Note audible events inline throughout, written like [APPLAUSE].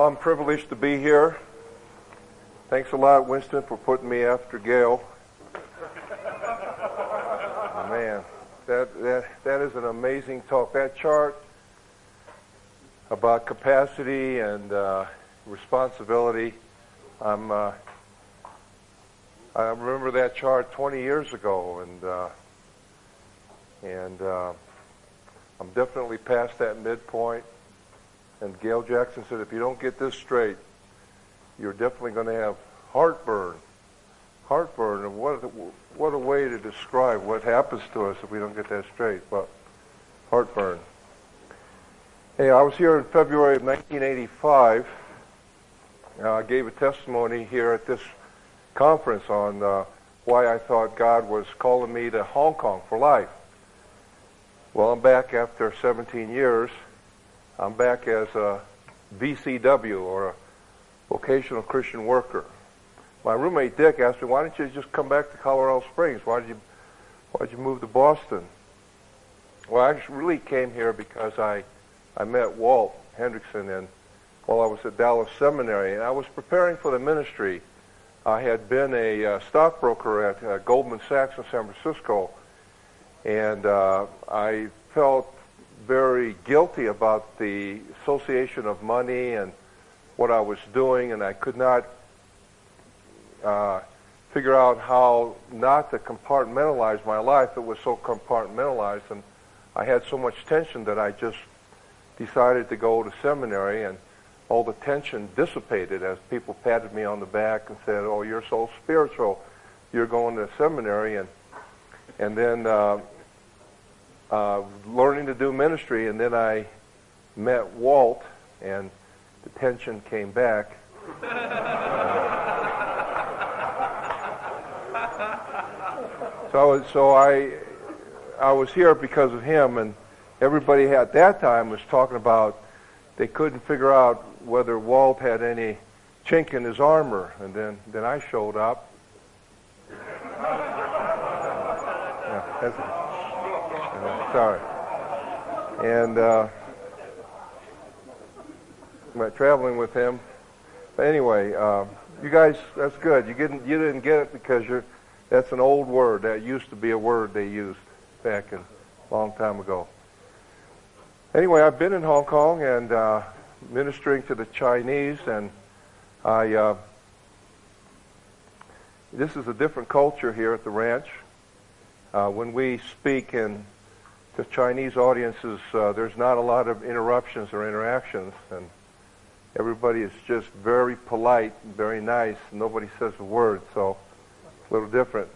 Well, I'm privileged to be here. Thanks a lot, Winston, for putting me after Gail. Oh, man, that, that, that is an amazing talk. That chart about capacity and uh, responsibility, I'm, uh, I remember that chart 20 years ago, and uh, and uh, I'm definitely past that midpoint. And Gail Jackson said, if you don't get this straight, you're definitely going to have heartburn. Heartburn, and what, what a way to describe what happens to us if we don't get that straight. But heartburn. Hey, I was here in February of 1985. Uh, I gave a testimony here at this conference on uh, why I thought God was calling me to Hong Kong for life. Well, I'm back after 17 years. I'm back as a VCW or a vocational Christian worker. My roommate Dick asked me, "Why don't you just come back to Colorado Springs? Why did you Why did you move to Boston?" Well, I really came here because I I met Walt Henrichsen and while I was at Dallas Seminary, and I was preparing for the ministry. I had been a uh, stockbroker at uh, Goldman Sachs in San Francisco, and uh, I felt very guilty about the association of money and what I was doing, and I could not uh, figure out how not to compartmentalize my life. It was so compartmentalized, and I had so much tension that I just decided to go to seminary, and all the tension dissipated as people patted me on the back and said, "Oh, you're so spiritual. You're going to seminary," and and then uh, uh, learning to do ministry, and then I met Walt, and the tension came back. [LAUGHS] so, so I, I was here because of him, and everybody at that time was talking about they couldn't figure out whether Walt had any chink in his armor, and then then I showed up. [LAUGHS] Yeah, Sorry. And uh, went traveling with him. But anyway, uh, you guys, that's good. You didn't you didn't get it because you're that's an old word. That used to be a word they used back in a long time ago. Anyway, I've been in Hong Kong and uh, ministering to the Chinese, and I. Uh, this is a different culture here at the ranch. Uh, when we speak in the Chinese audiences, uh, there's not a lot of interruptions or interactions, and everybody is just very polite and very nice. Nobody says a word, so it's a little different.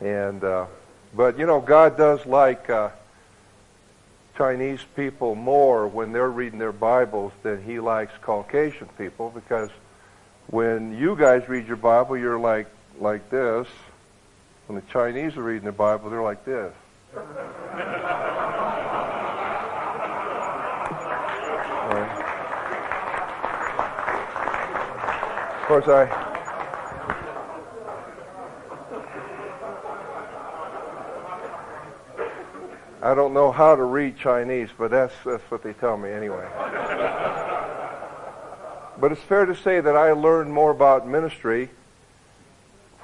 And uh, but you know, God does like uh, Chinese people more when they're reading their Bibles than He likes Caucasian people because when you guys read your Bible, you're like like this. When the Chinese are reading their Bible, they're like this. Of course, I. I don't know how to read Chinese, but that's that's what they tell me anyway. but it's fair to say that I learned more about ministry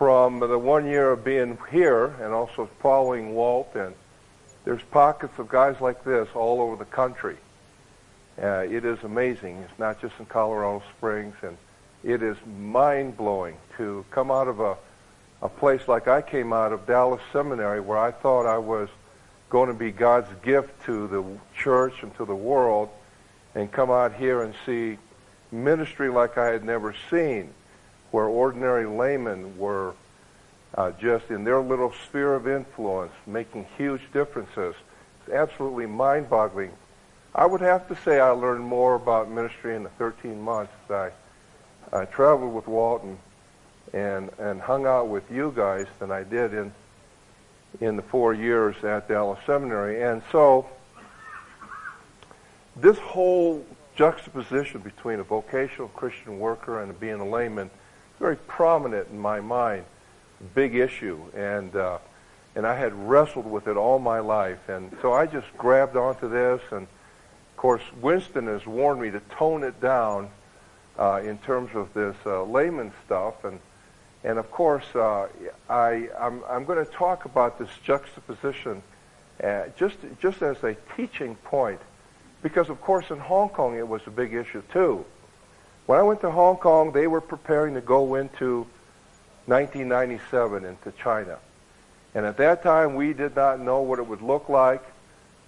from the one year of being here and also following Walt and there's pockets of guys like this all over the country. Uh, it is amazing. It's not just in Colorado Springs, and it is mind blowing to come out of a, a place like I came out of Dallas Seminary, where I thought I was going to be God's gift to the church and to the world, and come out here and see ministry like I had never seen where ordinary laymen were uh, just in their little sphere of influence making huge differences. It's absolutely mind-boggling. I would have to say I learned more about ministry in the 13 months that I, I traveled with Walton and, and hung out with you guys than I did in, in the four years at Dallas Seminary. And so this whole juxtaposition between a vocational Christian worker and being a layman is very prominent in my mind, big issue, and uh, and I had wrestled with it all my life, and so I just grabbed onto this, and of course, Winston has warned me to tone it down uh, in terms of this uh, layman stuff, and and of course, uh, I I'm, I'm going to talk about this juxtaposition uh, just just as a teaching point, because of course in Hong Kong it was a big issue too. When I went to Hong Kong, they were preparing to go into 1997 into China. And at that time, we did not know what it would look like,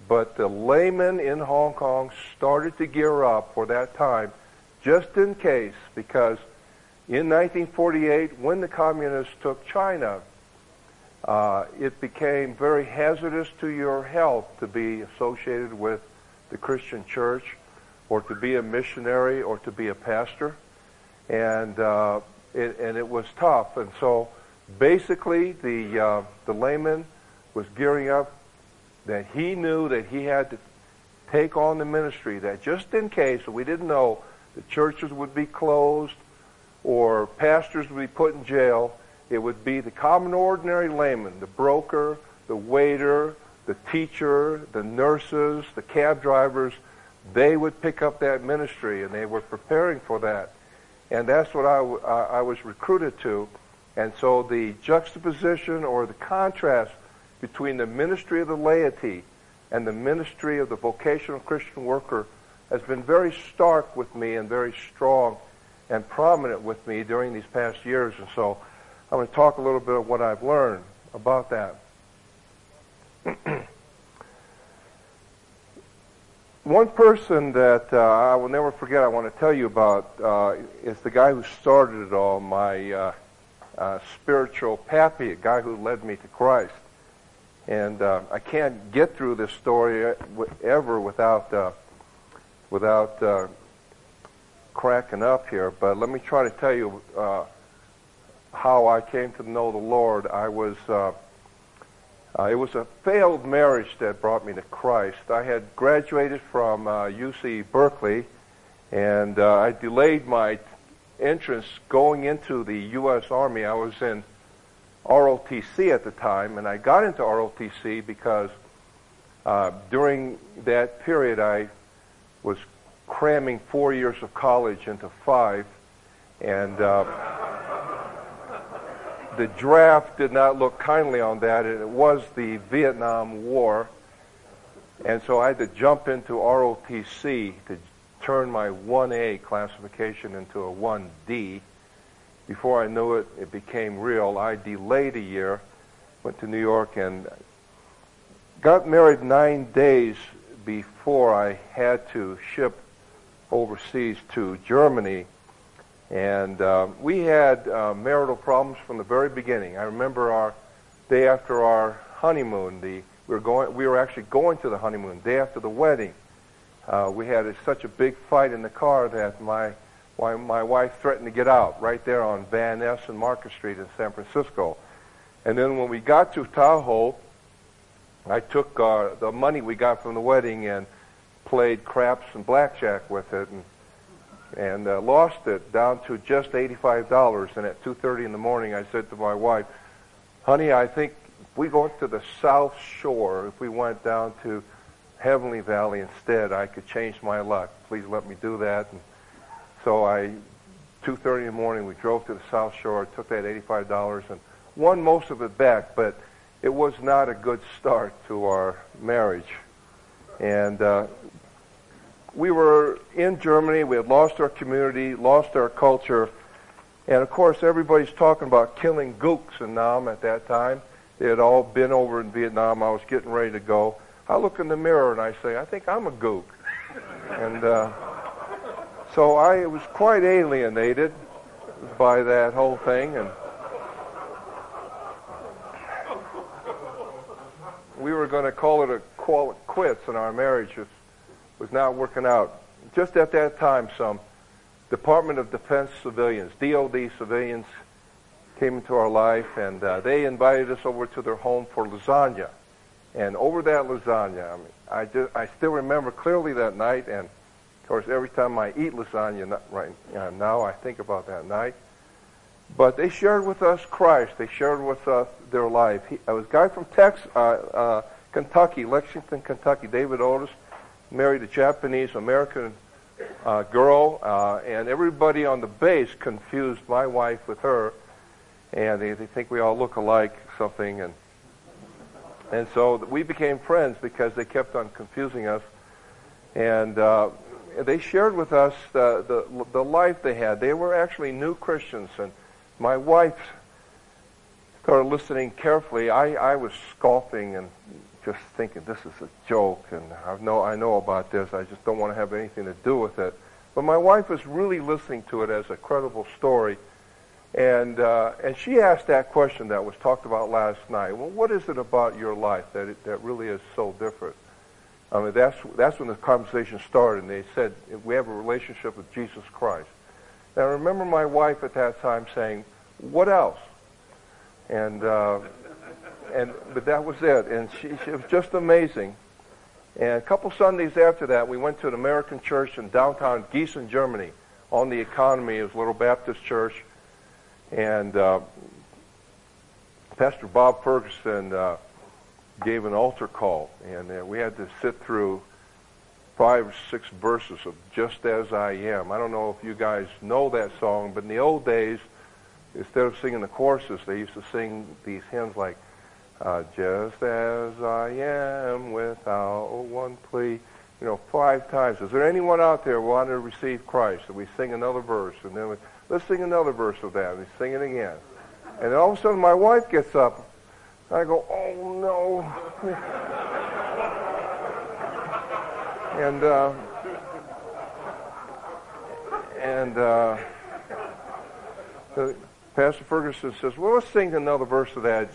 but the laymen in Hong Kong started to gear up for that time just in case, because in 1948, when the communists took China, uh, it became very hazardous to your health to be associated with the Christian church or to be a missionary or to be a pastor. And, uh, it, and it was tough. And so basically, the, uh, the layman was gearing up that he knew that he had to take on the ministry, that just in case, we didn't know, the churches would be closed or pastors would be put in jail, it would be the common ordinary layman, the broker, the waiter, the teacher, the nurses, the cab drivers, they would pick up that ministry, and they were preparing for that. And that's what I, I was recruited to. And so the juxtaposition or the contrast between the ministry of the laity and the ministry of the vocational Christian worker has been very stark with me and very strong and prominent with me during these past years. And so I'm going to talk a little bit of what I've learned about that. [CLEARS THROAT] One person that uh, I will never forget, I want to tell you about, uh, is the guy who started it all, my uh, uh spiritual pappy, a guy who led me to Christ. And uh, I can't get through this story ever without uh, without cracking up here. But let me try to tell you how I came to know the Lord. I was uh, it was a failed marriage that brought me to Christ. I had graduated from uh, UC Berkeley, and uh, I delayed my entrance going into the U.S. Army. I was in ROTC at the time, and I got into ROTC because uh, during that period I was cramming four years of college into five, and uh, the draft did not look kindly on that, and it was the Vietnam War. And so I had to jump into ROTC to turn my 1A classification into a 1D. Before I knew it, it became real. I delayed a year, went to New York, and got married nine days before I had to ship overseas to Germany and uh, we had uh, marital problems from the very beginning. I remember our day after our honeymoon. The we were going. We were actually going to the honeymoon day after the wedding. Uh, we had a, such a big fight in the car that my, my my wife threatened to get out right there on Van Ness and Market Street in San Francisco. And then when we got to Tahoe, I took uh, the money we got from the wedding and played craps and blackjack with it and and uh, lost it down to just $85. And at 2:30 in the morning, I said to my wife, "Honey, I think we go to the South Shore, if we went down to Heavenly Valley instead, I could change my luck. Please let me do that." And so I, 2:30 in the morning, we drove to the South Shore, took that $85 and won most of it back, but it was not a good start to our marriage. And uh, we were in Germany. We had lost our community, lost our culture. And of course, everybody's talking about killing gooks in Nam at that time. They had all been over in Vietnam. I was getting ready to go. I look in the mirror and I say, I think I'm a gook. and uh, so I was quite alienated by that whole thing. And we were going to call it a quits in our marriage was not working out. Just at that time, some Department of Defense civilians, DOD civilians, came into our life, and uh, they invited us over to their home for lasagna. And over that lasagna, I, mean, I, just, I still remember clearly that night, and of course, every time I eat lasagna right uh, now, I think about that night. But they shared with us Christ. They shared with us their life. He, I was a guy from Texas, uh, uh, Kentucky, Lexington, Kentucky, David Otis married a Japanese American uh, girl, uh, and everybody on the base confused my wife with her, and they, they think we all look alike, something, and and so we became friends because they kept on confusing us, and uh, they shared with us the, the the life they had. They were actually new Christians, and my wife started listening carefully. I, I was scoffing and just thinking this is a joke, and I know I know about this. I just don't want to have anything to do with it. But my wife was really listening to it as a credible story, and uh, and she asked that question that was talked about last night. Well, what is it about your life that it, that really is so different? I mean, that's that's when the conversation started. And they said we have a relationship with Jesus Christ. Now, I remember my wife at that time saying, "What else?" And uh, and but that was it. And she, she was just amazing. And a couple Sundays after that, we went to an American church in downtown Gießen, Germany, on the economy. It was a little Baptist church, and uh, Pastor Bob Ferguson uh, gave an altar call, and uh, we had to sit through five or six verses of "Just as I Am." I don't know if you guys know that song, but in the old days, instead of singing the choruses, they used to sing these hymns like uh, just as I am without one plea. You know, five times. Is there anyone out there wanting to receive Christ? And we sing another verse, and then we, let's sing another verse of that. And we sing it again. And then all of a sudden my wife gets up. And I go, oh no. [LAUGHS] and, uh, and, uh, Pastor Ferguson says, well, let's sing another verse of that.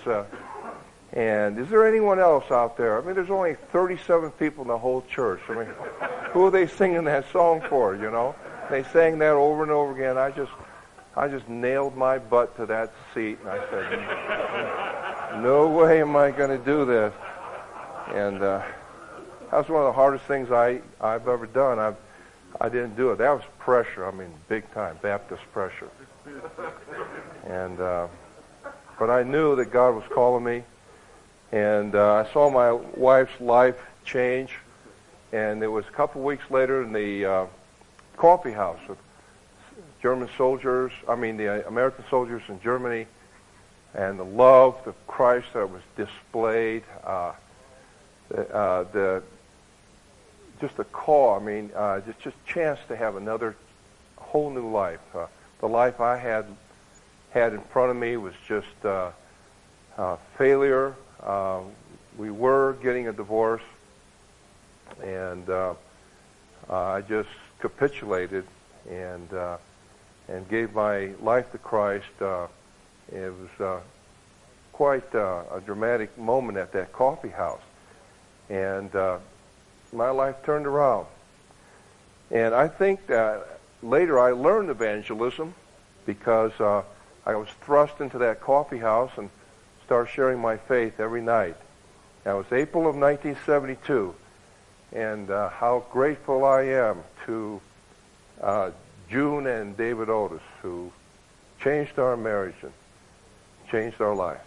And is there anyone else out there? I mean, there's only 37 people in the whole church. I mean, [LAUGHS] who are they singing that song for? You know, they sang that over and over again. I just, I just nailed my butt to that seat, and I said, "No way am I going to do this." And uh, that was one of the hardest things I I've ever done. I I didn't do it. That was pressure. I mean, big time Baptist pressure. And uh, but I knew that God was calling me and uh, I saw my wife's life change. And it was a couple weeks later in the uh, coffee house with German soldiers, I mean the American soldiers in Germany, and the love of Christ that was displayed, uh, the, uh, the just a call. I mean, uh, just just chance to have another whole new life. Uh, the life I had had in front of me was just uh, uh, failure, uh, we were getting a divorce, and uh, uh, I just capitulated and uh, and gave my life to Christ. Uh, it was quite a dramatic moment at that coffee house, and my life turned around. And I think that later I learned evangelism because uh, I was thrust into that coffee house and start sharing my faith every night. That was April of 1972, and uh, how grateful I am to uh, June and David Otis, who changed our marriage and changed our life.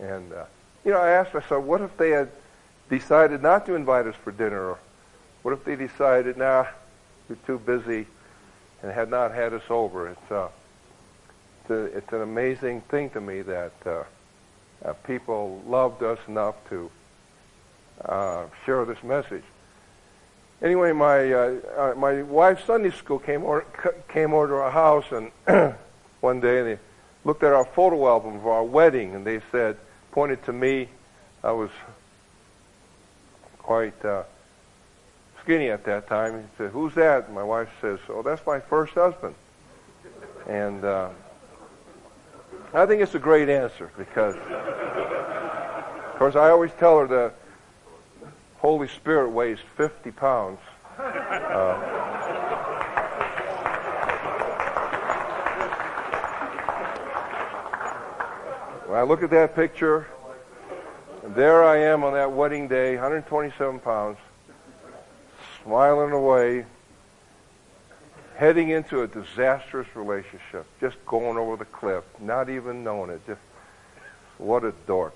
And, uh, you know, I asked myself, what if they had decided not to invite us for dinner? Or what if they decided, nah, we're too busy and had not had us over? It's, uh, it's, a, it's an amazing thing to me that uh, uh, people loved us enough to uh, share this message. Anyway, my uh, uh my wife's Sunday school came over, came over to our house, and [CLEARS THROAT] one day they looked at our photo album of our wedding, and they said, pointed to me. I was quite uh, skinny at that time. He said, "Who's that?" My wife says, "Oh, that's my first husband." And uh, I think it's a great answer because, of course, I always tell her the Holy Spirit weighs 50 pounds. Uh, when I look at that picture, there I am on that wedding day, 127 pounds, smiling away, heading into a disastrous relationship, just going over the cliff, not even knowing it. Just what a dork.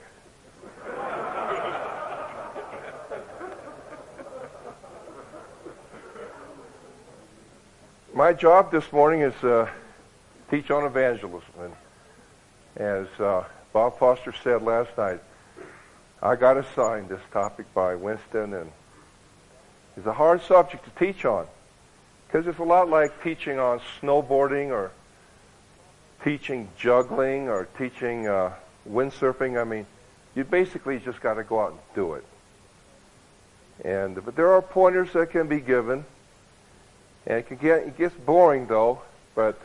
my job this morning is uh, teach on evangelism. And as uh, Bob Foster said last night, I got assigned this topic by Winston, and it's a hard subject to teach on because it's a lot like teaching on snowboarding or teaching juggling or teaching uh, windsurfing. I mean, you basically just got to go out and do it. And but there are pointers that can be given, and it can get it gets boring though. But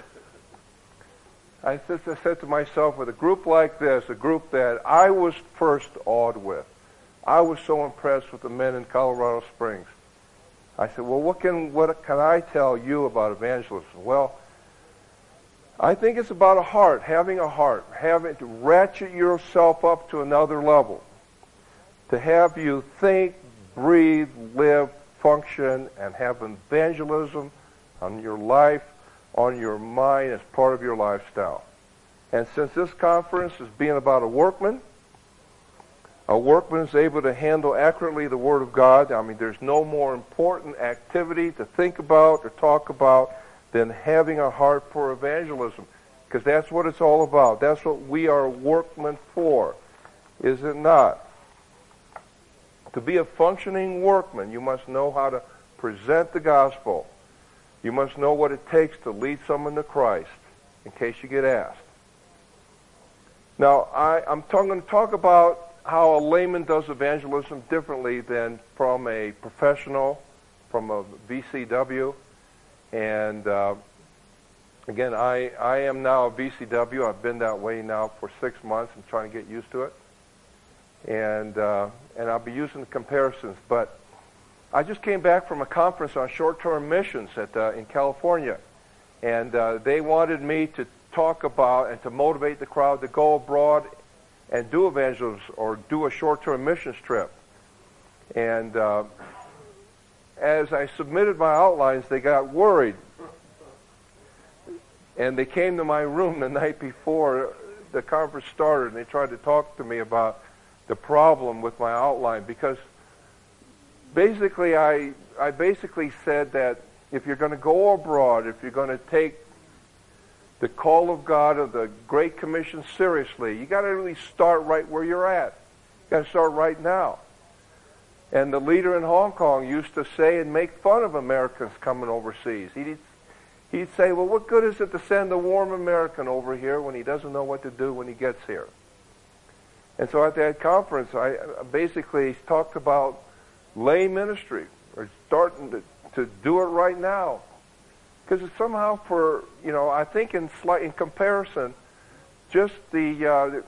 I I said to myself, with a group like this, a group that I was first awed with, I was so impressed with the men in Colorado Springs. I said, well, what can what can I tell you about evangelism? Well, I think it's about a heart, having a heart, having to ratchet yourself up to another level, to have you think, breathe, live, function, and have evangelism on your life, on your mind as part of your lifestyle. And since this conference is being about a workman, a workman is able to handle accurately the Word of God. I mean, there's no more important activity to think about or talk about than having a heart for evangelism. Because that's what it's all about. That's what we are workmen for, is it not? To be a functioning workman, you must know how to present the gospel. You must know what it takes to lead someone to Christ, in case you get asked. Now, I, am going to talk about how a layman does evangelism differently than from a professional, from a VCW, and uh, again, I, I am now a VCW. I've been that way now for six months. I'm trying to get used to it. And, uh, and I'll be using the comparisons. But I just came back from a conference on short-term missions at, uh, in California. And uh, they wanted me to talk about and to motivate the crowd to go abroad and do evangelism or do a short-term missions trip. And uh, as I submitted my outlines, they got worried. And they came to my room the [LAUGHS] night before the conference started and they tried to talk to me about the problem with my outline because basically I, I basically said that if you're going to go abroad, if you're going to take the call of God of the Great Commission seriously, you got to really start right where you're at. You got to start right now. And the leader in Hong Kong used to say and make fun of Americans coming overseas. He'd, he'd say, well, what good is it to send a warm American over here when he doesn't know what to do when he gets here? And so at that conference, I basically talked about lay ministry, or starting to, to do it right now. Because somehow for, you know, I think in slight, in comparison, just the, uh,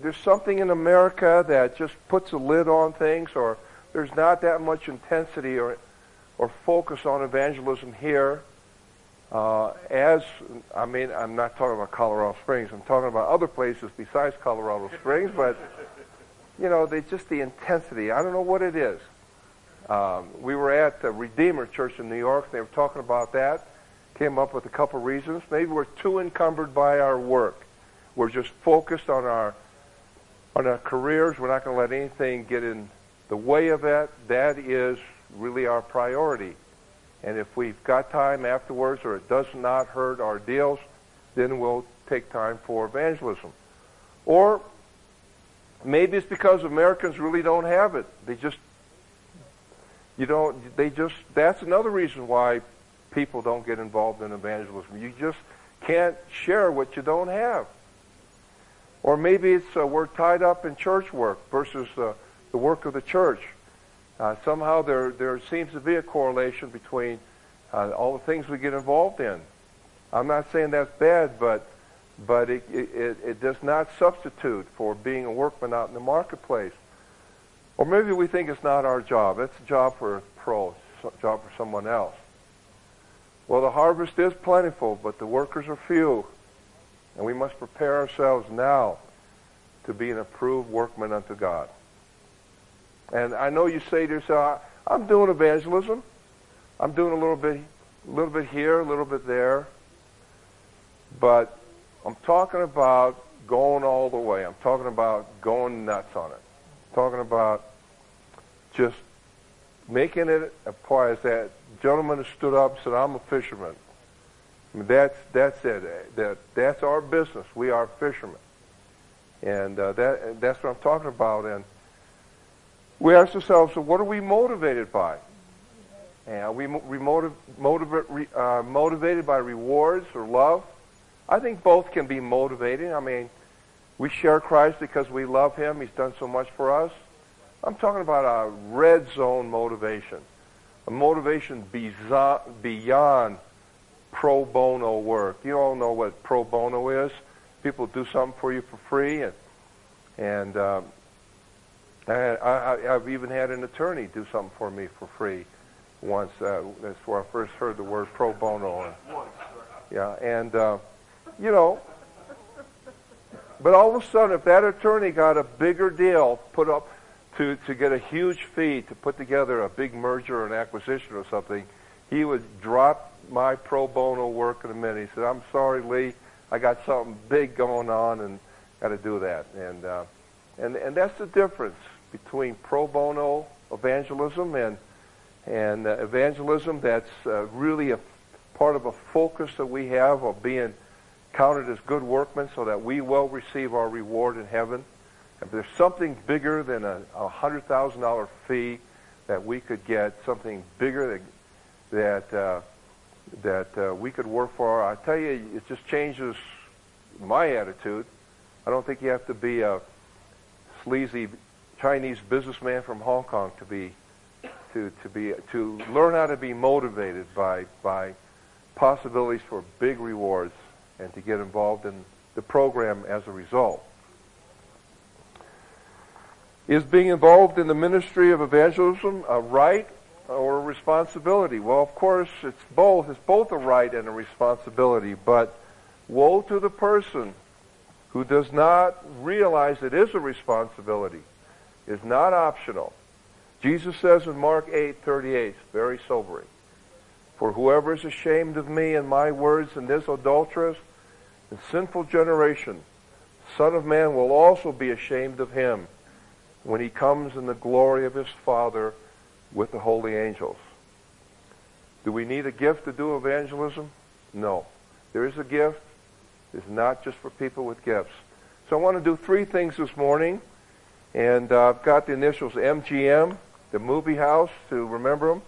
there's something in America that just puts a lid on things or there's not that much intensity or, or focus on evangelism here. Uh, as, I mean, I'm not talking about Colorado Springs. I'm talking about other places besides Colorado Springs, but, you know, they just the intensity. I don't know what it is. Um, we were at the Redeemer Church in New York. They were talking about that. Came up with a couple reasons. Maybe we're too encumbered by our work. We're just focused on our on our careers. We're not going to let anything get in the way of that, that is really our priority. And if we've got time afterwards or it does not hurt our deals, then we'll take time for evangelism. Or maybe it's because Americans really don't have it. They just, you know, they just, that's another reason why people don't get involved in evangelism. You just can't share what you don't have. Or maybe it's uh, we're tied up in church work versus uh, the work of the church. Uh, somehow there, there seems to be a correlation between uh, all the things we get involved in. I'm not saying that's bad, but, but it, it, it does not substitute for being a workman out in the marketplace. Or maybe we think it's not our job. It's a job for a pro, a job for someone else. Well, the harvest is plentiful, but the workers are few. And we must prepare ourselves now to be an approved workman unto God. And I know you say to yourself, I'm doing evangelism. I'm doing a little bit, a little bit here, a little bit there. But I'm talking about going all the way. I'm talking about going nuts on it. I'm talking about just making it a part. As that gentleman who stood up and said, I'm a fisherman. I mean, that's that's it. That that's our business. We are fishermen, and uh, that that's what I'm talking about. And we ask ourselves, so what are we motivated by? And are we, we motiv- motiv- uh, motivated by rewards or love? I think both can be motivating. I mean, we share Christ because we love Him. He's done so much for us. I'm talking about a red zone motivation, a motivation beyond pro bono work. You all know what pro bono is. People do something for you for free, and and um, I, I, I've even had an attorney do something for me for free once. Uh, that's where I first heard the word pro bono. Yeah, and uh, you know, but all of a sudden, if that attorney got a bigger deal put up to to get a huge fee to put together a big merger or an acquisition or something, he would drop my pro bono work in a minute. He said, "I'm sorry, Lee, I got something big going on and got to do that." And uh, and and that's the difference between pro bono evangelism and and uh, evangelism that's uh, really a part of a focus that we have of being counted as good workmen so that we will receive our reward in heaven. If there's something bigger than a, a hundred thousand dollar fee that we could get, something bigger that that uh, that uh, we could work for, I tell you, it just changes my attitude. I don't think you have to be a sleazy Chinese businessman from Hong Kong to be to, to be to learn how to be motivated by by possibilities for big rewards and to get involved in the program as a result. Is being involved in the ministry of evangelism a right or a responsibility? Well, of course, it's both. It's both a right and a responsibility, but woe to the person who does not realize it is a responsibility, is not optional, Jesus says in Mark 8:38, very sobering, "For whoever is ashamed of me and my words in this adulterous and sinful generation, Son of Man will also be ashamed of him when he comes in the glory of his Father with the holy angels." Do we need a gift to do evangelism? No. There is a gift. It's not just for people with gifts. So I want to do three things this morning. And uh, I've got the initials MGM the movie house to remember them.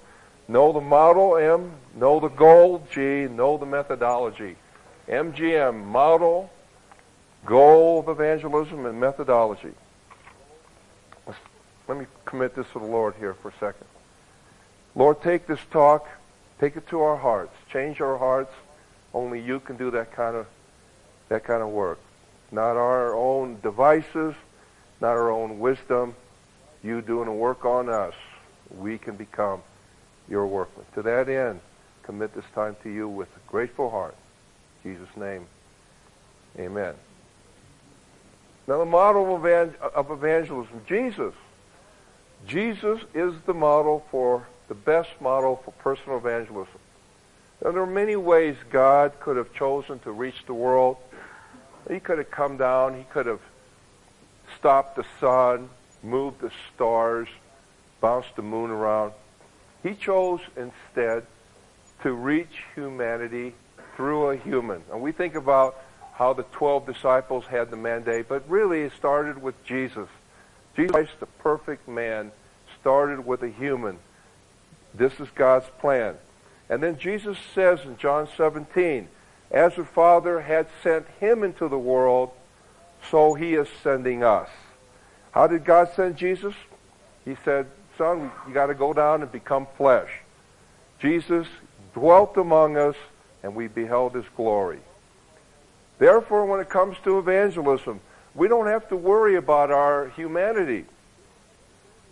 Know the model, M. Know the goal, G. Know the methodology. MGM, model, goal of evangelism, and methodology. Let me commit this to the Lord here for a second. Lord, take this talk, take it to our hearts, change our hearts. Only you can do that kind of that kind of work. Not our own devices, not our own wisdom, you doing a work on us, we can become your workmen. To that end, commit this time to you with a grateful heart. In Jesus' name, amen. Now, the model of evangelism, Jesus. Jesus is the model for the best model for personal evangelism. Now, there are many ways God could have chosen to reach the world. He could have come down. He could have stopped the sun moved the stars, bounced the moon around. He chose instead to reach humanity through a human. And we think about how the 12 disciples had the mandate, but really it started with Jesus. Jesus, Christ, the perfect man, started with a human. This is God's plan. And then Jesus says in John 17, as the Father had sent him into the world, so he is sending us. How did God send Jesus? He said, Son, you got to go down and become flesh. Jesus dwelt among us, and we beheld his glory. Therefore, when it comes to evangelism, we don't have to worry about our humanity.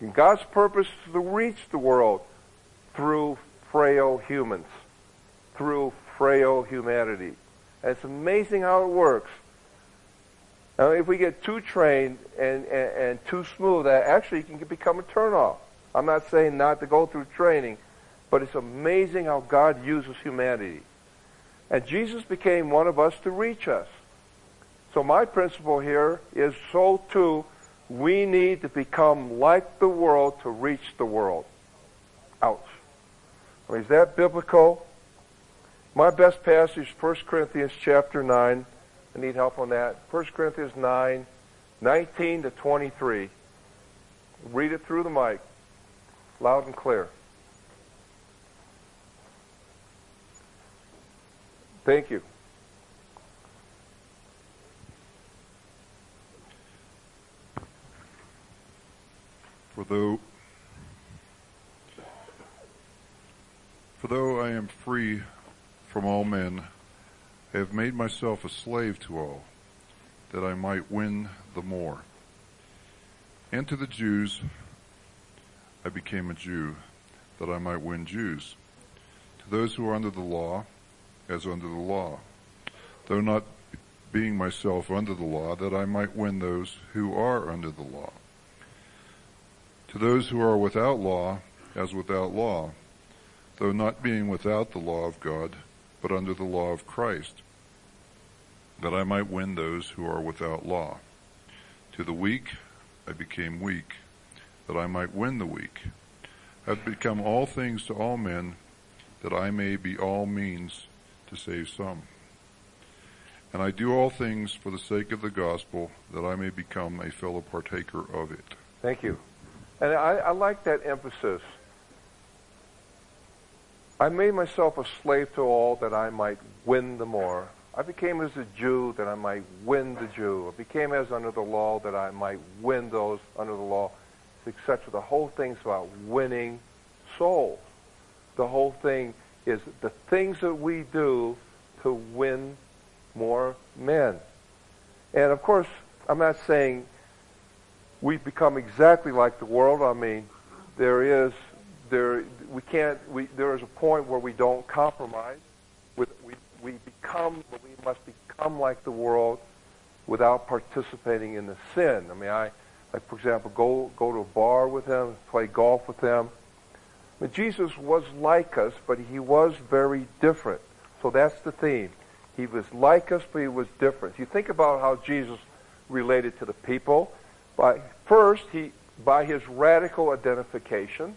And God's purpose is to reach the world through frail humans, through frail humanity. And it's amazing how it works. Now, if we get too trained and, and, and too smooth, that actually can become a turnoff. I'm not saying not to go through training, but it's amazing how God uses humanity. And Jesus became one of us to reach us. So my principle here is so too, we need to become like the world to reach the world. Ouch. I mean, is that biblical? My best passage, 1 Corinthians chapter 9. I need help on that. 1 Corinthians 9, 19 to 23. Read it through the mic, loud and clear. Thank you. For though for though I am free from all men, I have made myself a slave to all, that I might win the more. And to the Jews I became a Jew, that I might win Jews. To those who are under the law, as under the law, though not being myself under the law, that I might win those who are under the law. To those who are without law, as without law, though not being without the law of God, but under the law of Christ, that I might win those who are without law. To the weak I became weak, that I might win the weak. I have become all things to all men, that I may be all means to save some. And I do all things for the sake of the gospel, that I may become a fellow partaker of it. Thank you. And I, I like that emphasis. I made myself a slave to all that I might win the more. I became as a Jew that I might win the Jew. I became as under the law that I might win those under the law, etc. The whole thing's about winning souls. The whole thing is the things that we do to win more men. And of course, I'm not saying we become exactly like the world. I mean, there is there we can't we there is a point where we don't compromise. With we we become we must become like the world without participating in the sin. I mean, I like for example go go to a bar with him, play golf with him. But Jesus was like us, but he was very different. So that's the theme. He was like us, but he was different. You think about how Jesus related to the people. By first, he by his radical identification,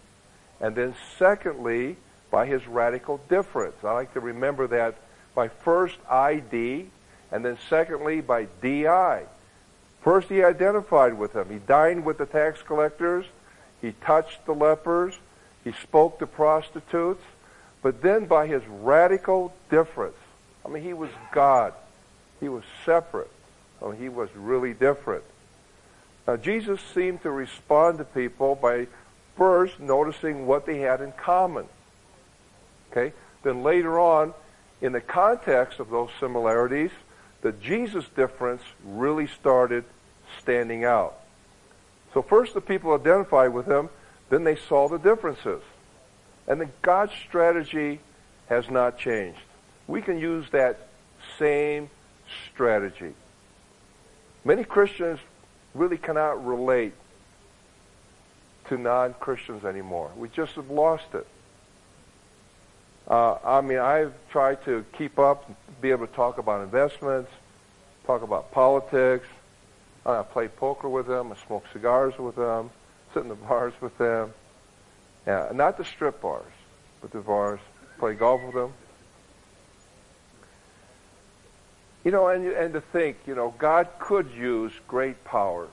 and then secondly, by his radical difference. I like to remember that by first ID, and then secondly by DI. First, he identified with them. He dined with the tax collectors. He touched the lepers. He spoke to prostitutes. But then by his radical difference, I mean, he was God. He was separate. I mean, he was really different. Now, Jesus seemed to respond to people by first noticing what they had in common. Okay? Then later on, in the context of those similarities, the Jesus difference really started standing out. So first the people identified with him, then they saw the differences. And then God's strategy has not changed. We can use that same strategy. Many Christians really cannot relate to non-Christians anymore. We just have lost it. Uh, I mean, I've tried to keep up, be able to talk about investments, talk about politics. I play poker with them. I smoke cigars with them, sit in the bars with them. Yeah, not the strip bars, but the bars. Play golf with them. You know, and, and to think, you know, God could use great power.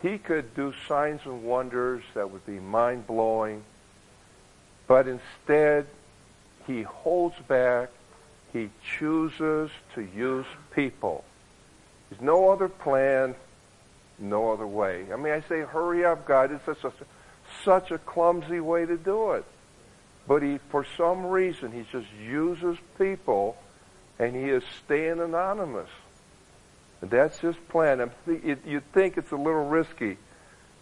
He could do signs and wonders that would be mind blowing, but instead, He holds back. He chooses to use people. There's no other plan, no other way. I mean, I say, hurry up, God. It's such a, such a clumsy way to do it. But he, for some reason, he just uses people and he is staying anonymous. And that's his plan. you'd think it's a little risky,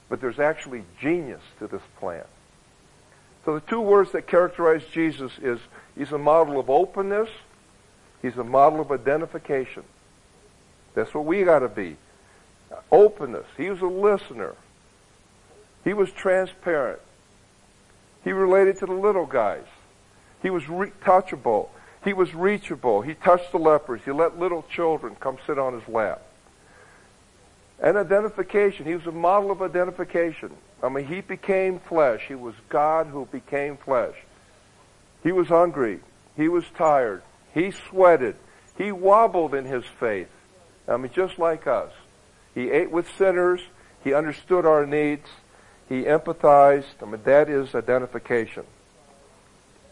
but there's actually genius to this plan. So the two words that characterize Jesus is he's a model of openness, he's a model of identification. That's what we got to be. Openness. He was a listener. He was transparent. He related to the little guys. He was re- touchable. He was reachable. He touched the lepers. He let little children come sit on his lap. And identification. He was a model of identification. I mean, he became flesh. He was God who became flesh. He was hungry. He was tired. He sweated. He wobbled in his faith. I mean, just like us. He ate with sinners. He understood our needs. He empathized. I mean, that is identification.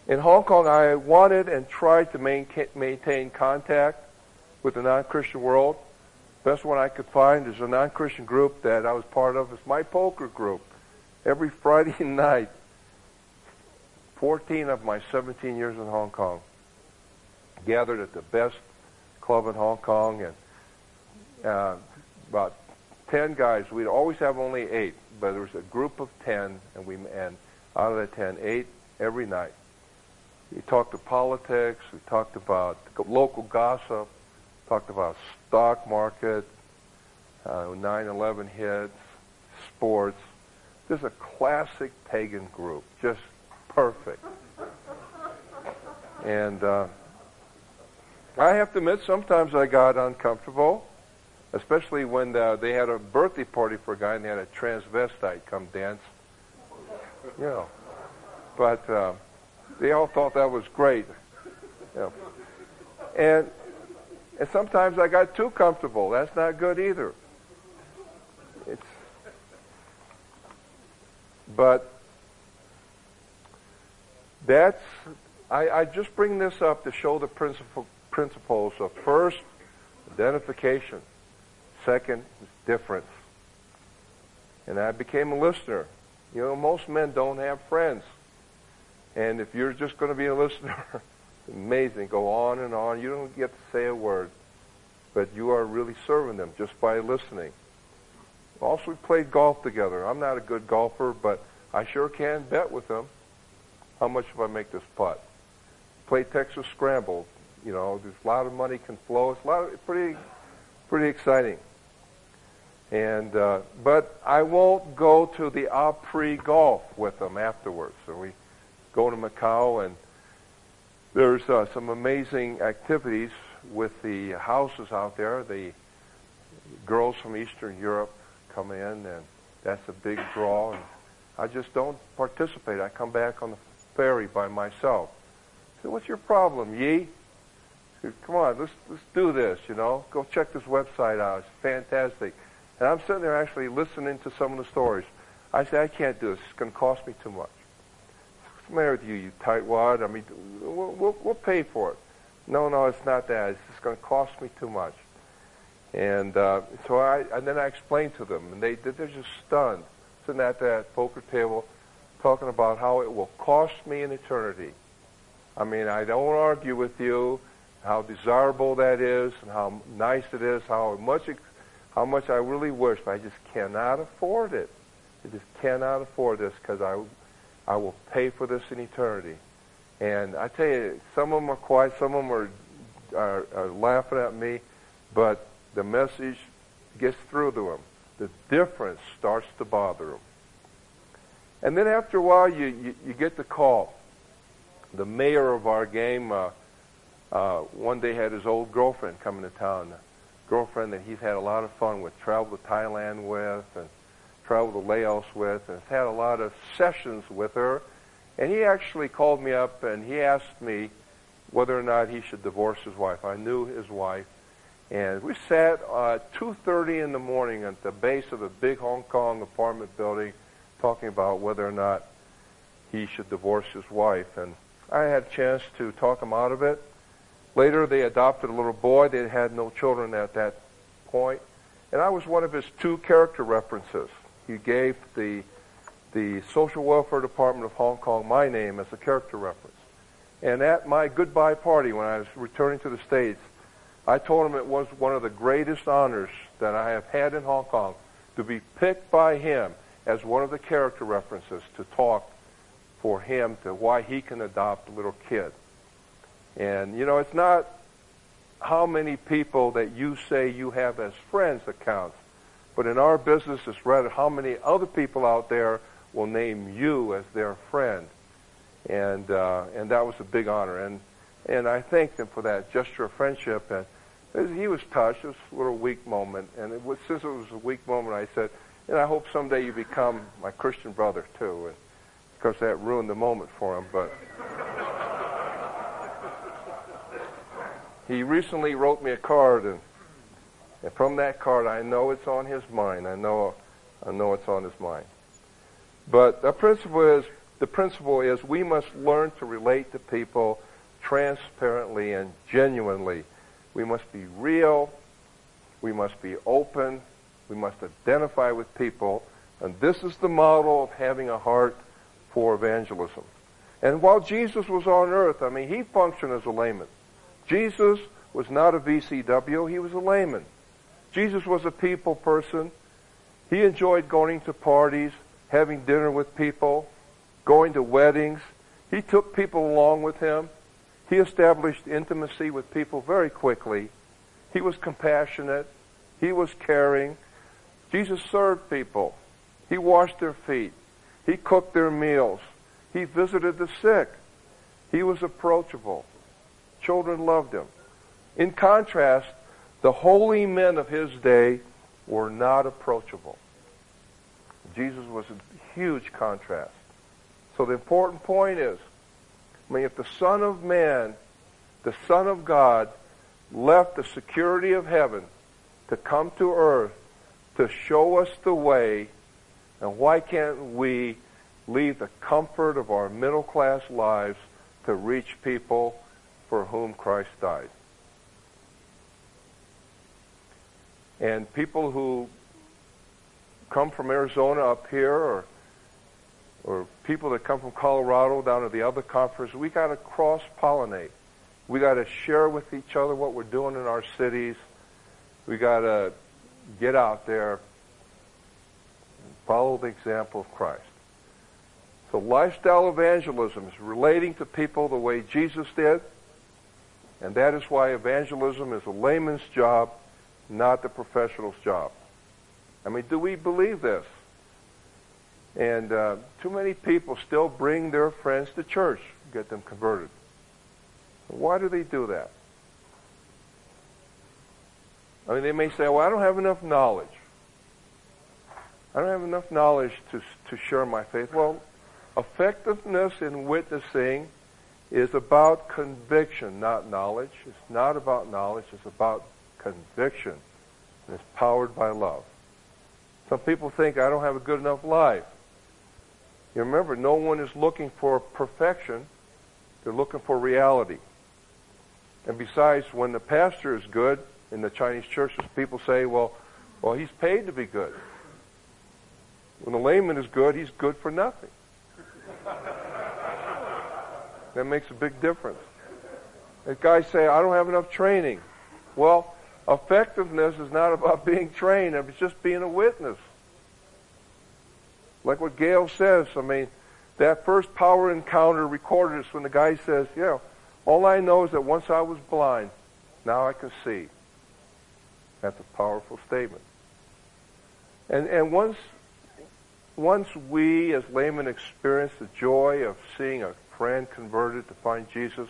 In Hong Kong, I wanted and tried to maintain contact with the non-Christian world. Best one I could find is a non-Christian group that I was part of. It's my poker group. Every [LAUGHS] Friday night, 14 of my 17 years in Hong Kong gathered at the best club in Hong Kong, and uh, about 10 guys. We'd always have only eight, but there was a group of 10, and we and out of the 10, eight every night. We talked to politics. We talked about local gossip. Talked about stock market, uh, 9/11 hits, sports. This is a classic pagan group, just perfect. And uh, I have to admit, sometimes I got uncomfortable, especially when uh, they had a birthday party for a guy and they had a transvestite come dance. You know, but uh, they all thought that was great. Know. And and sometimes I got too comfortable. That's not good either. It's but that's I, I just bring this up to show the principle principles of first, identification. Second, difference. And I became a listener. You know, most men don't have friends. And if you're just going to be a listener, [LAUGHS] amazing. Go on and on. You don't get to say a word. But you are really serving them just by listening. Also, we played golf together. I'm not a good golfer, but I sure can bet with them. How much if I make this putt? Play Texas Scramble you know, there's a lot of money can flow. It's a lot of, pretty, pretty exciting. And uh, but I won't go to the après golf with them afterwards. So we go to Macau, and there's uh, some amazing activities with the houses out there. The girls from Eastern Europe come in, and that's a big draw. And I just don't participate. I come back on the ferry by myself. So what's your problem, Yih? come on, let's let's do this. You know, go check this website out. It's fantastic. And I'm sitting there actually listening to some of the stories. I say, I can't do this. It's going to cost me too much. What's the matter with you, you tightwad? I mean, we'll, we'll, we'll pay for it. No, no, it's not that. It's just going to cost me too much. And uh, so I, and then I explained to them, and they they're just stunned, sitting at that poker table, talking about how it will cost me an eternity. I mean, I don't argue with you how desirable that is and how nice it is, how much it, how much I really wish, but I just cannot afford it. I just cannot afford this because I, I will pay for this in eternity. And I tell you, some of them are quiet, some of them are, are, are laughing at me, but the message gets through to them. The difference starts to bother them. And then after a while, you, you, you get the call. The mayor of our game, uh, uh, one day had his old girlfriend coming to town, a girlfriend that he's had a lot of fun with, traveled to Thailand with, and traveled to Laos with, and had a lot of sessions with her. And he actually called me up and he asked me whether or not he should divorce his wife. I knew his wife. And we sat uh, 2.30 in the morning at the base of a big Hong Kong apartment building talking about whether or not he should divorce his wife. And I had a chance to talk him out of it. Later, they adopted a little boy. They had no children at that point. And I was one of his two character references. He gave the, the Social Welfare Department of Hong Kong my name as a character reference. And at my goodbye party when I was returning to the States, I told him it was one of the greatest honors that I have had in Hong Kong to be picked by him as one of the character references to talk for him to why he can adopt a little kid. And, you know, it's not how many people that you say you have as friends that counts. But in our business, it's rather how many other people out there will name you as their friend. And, uh, and that was a big honor. And, and I thanked him for that gesture of friendship. And he was touched. It was a little weak moment. And it was, since it was a weak moment, I said, and I hope someday you become my Christian brother, too. And of course, that ruined the moment for him. But [LAUGHS] he recently wrote me a card, and, and from that card, I know it's on his mind. I know, I know it's on his mind. But the principle is, the principle is we must learn to relate to people transparently and genuinely. We must be real. We must be open. We must identify with people. And this is the model of having a heart for evangelism. And while Jesus was on earth, I mean, he functioned as a layman. Jesus was not a VCW, he was a layman. Jesus was a people person. He enjoyed going to parties, having dinner with people, going to weddings. He took people along with him. He established intimacy with people very quickly. He was compassionate. He was caring. Jesus served people. He washed their feet. He cooked their meals. He visited the sick. He was approachable. Children loved him. In contrast, the holy men of his day were not approachable. Jesus was a huge contrast. So the important point is, I mean, if the Son of Man, the Son of God, left the security of heaven to come to earth to show us the way, and why can't we leave the comfort of our middle class lives to reach people for whom Christ died. And people who come from Arizona up here or or people that come from Colorado down to the other conference, we got to cross pollinate. We got to share with each other what we're doing in our cities. We got to get out there and follow the example of Christ. So lifestyle evangelism is relating to people the way Jesus did, and that is why evangelism is a layman's job, not the professional's job. I mean, do we believe this? And uh, too many people still bring their friends to church, get them converted. Why do they do that? I mean, they may say, well, I don't have enough knowledge. I don't have enough knowledge to, to share my faith. Well, Effectiveness in witnessing is about conviction, not knowledge. It's not about knowledge, it's about conviction. And it's powered by love. Some people think I don't have a good enough life. You remember, no one is looking for perfection. They're looking for reality. And besides, when the pastor is good in the Chinese churches, people say, well, well, he's paid to be good. When the layman is good, he's good for nothing. That makes a big difference. If guys say, I don't have enough training. Well, effectiveness is not about [LAUGHS] being trained, it's just being a witness. Like what Gayle says, I mean, that first power encounter recorded is when the guy says, yeah, all I know is that once I was blind, now I can see. That's a powerful statement. And, and once once we as laymen experience the joy of seeing a friend converted to find Jesus,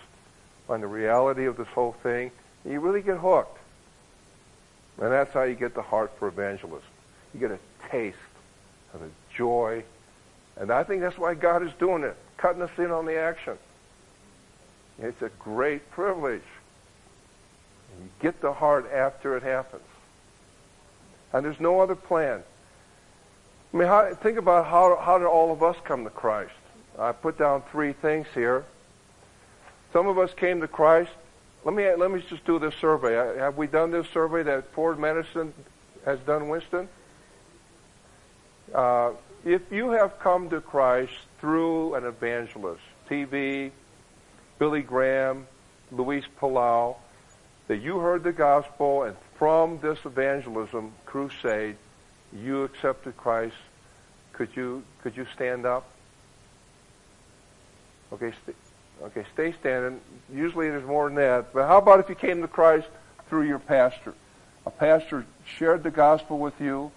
find the reality of this whole thing, you really get hooked. And that's how you get the heart for evangelism. You get a taste of the joy. And I think that's why God is doing it, cutting us in on the action. It's a great privilege. You get the heart after it happens. And there's no other plan. I mean, how, think about how, how did all of us come to Christ? I put down three things here. Some of us came to Christ. Let me let me just do this survey. Have we done this survey that Ford Madison has done, Winston? Uh, if you have come to Christ through an evangelist, TV, Billy Graham, Luis Palau, that you heard the gospel and from this evangelism crusade, you accepted Christ, could you could you stand up? Okay, st- okay, stay standing. Usually there's more than that. But how about if you came to Christ through your pastor? A pastor shared the gospel with you,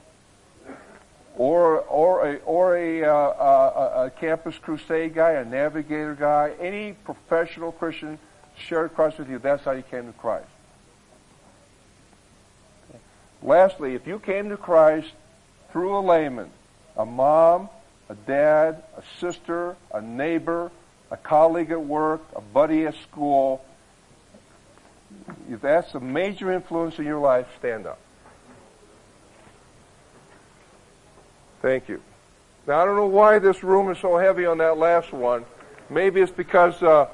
or or a or a, uh, a, a campus crusade guy, a navigator guy, any professional Christian shared Christ with you. That's how you came to Christ. Lastly, if you came to Christ through a layman, a mom, a dad, a sister, a neighbor, a colleague at work, a buddy at school, If that's a major influence in your life, stand up. Thank you. Now, I don't know why this room is so heavy on that last one. Maybe it's because uh,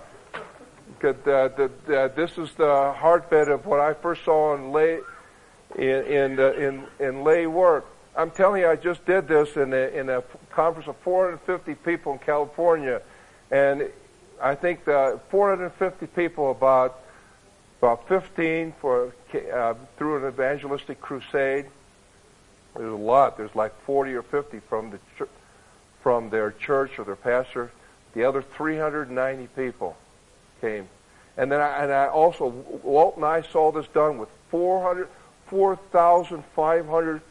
that, uh, that this is the heartbeat of what I first saw in lay in in, uh, in in lay work. I'm telling you, I just did this in a, in a conference of 450 people in California, and I think the 450 people about about 15 for uh, through an evangelistic crusade. There's a lot. There's like 40 or 50 from the ch- from their church or their pastor. The other 390 people came, and then I, and I also Walt and I saw this done with 400, 4,500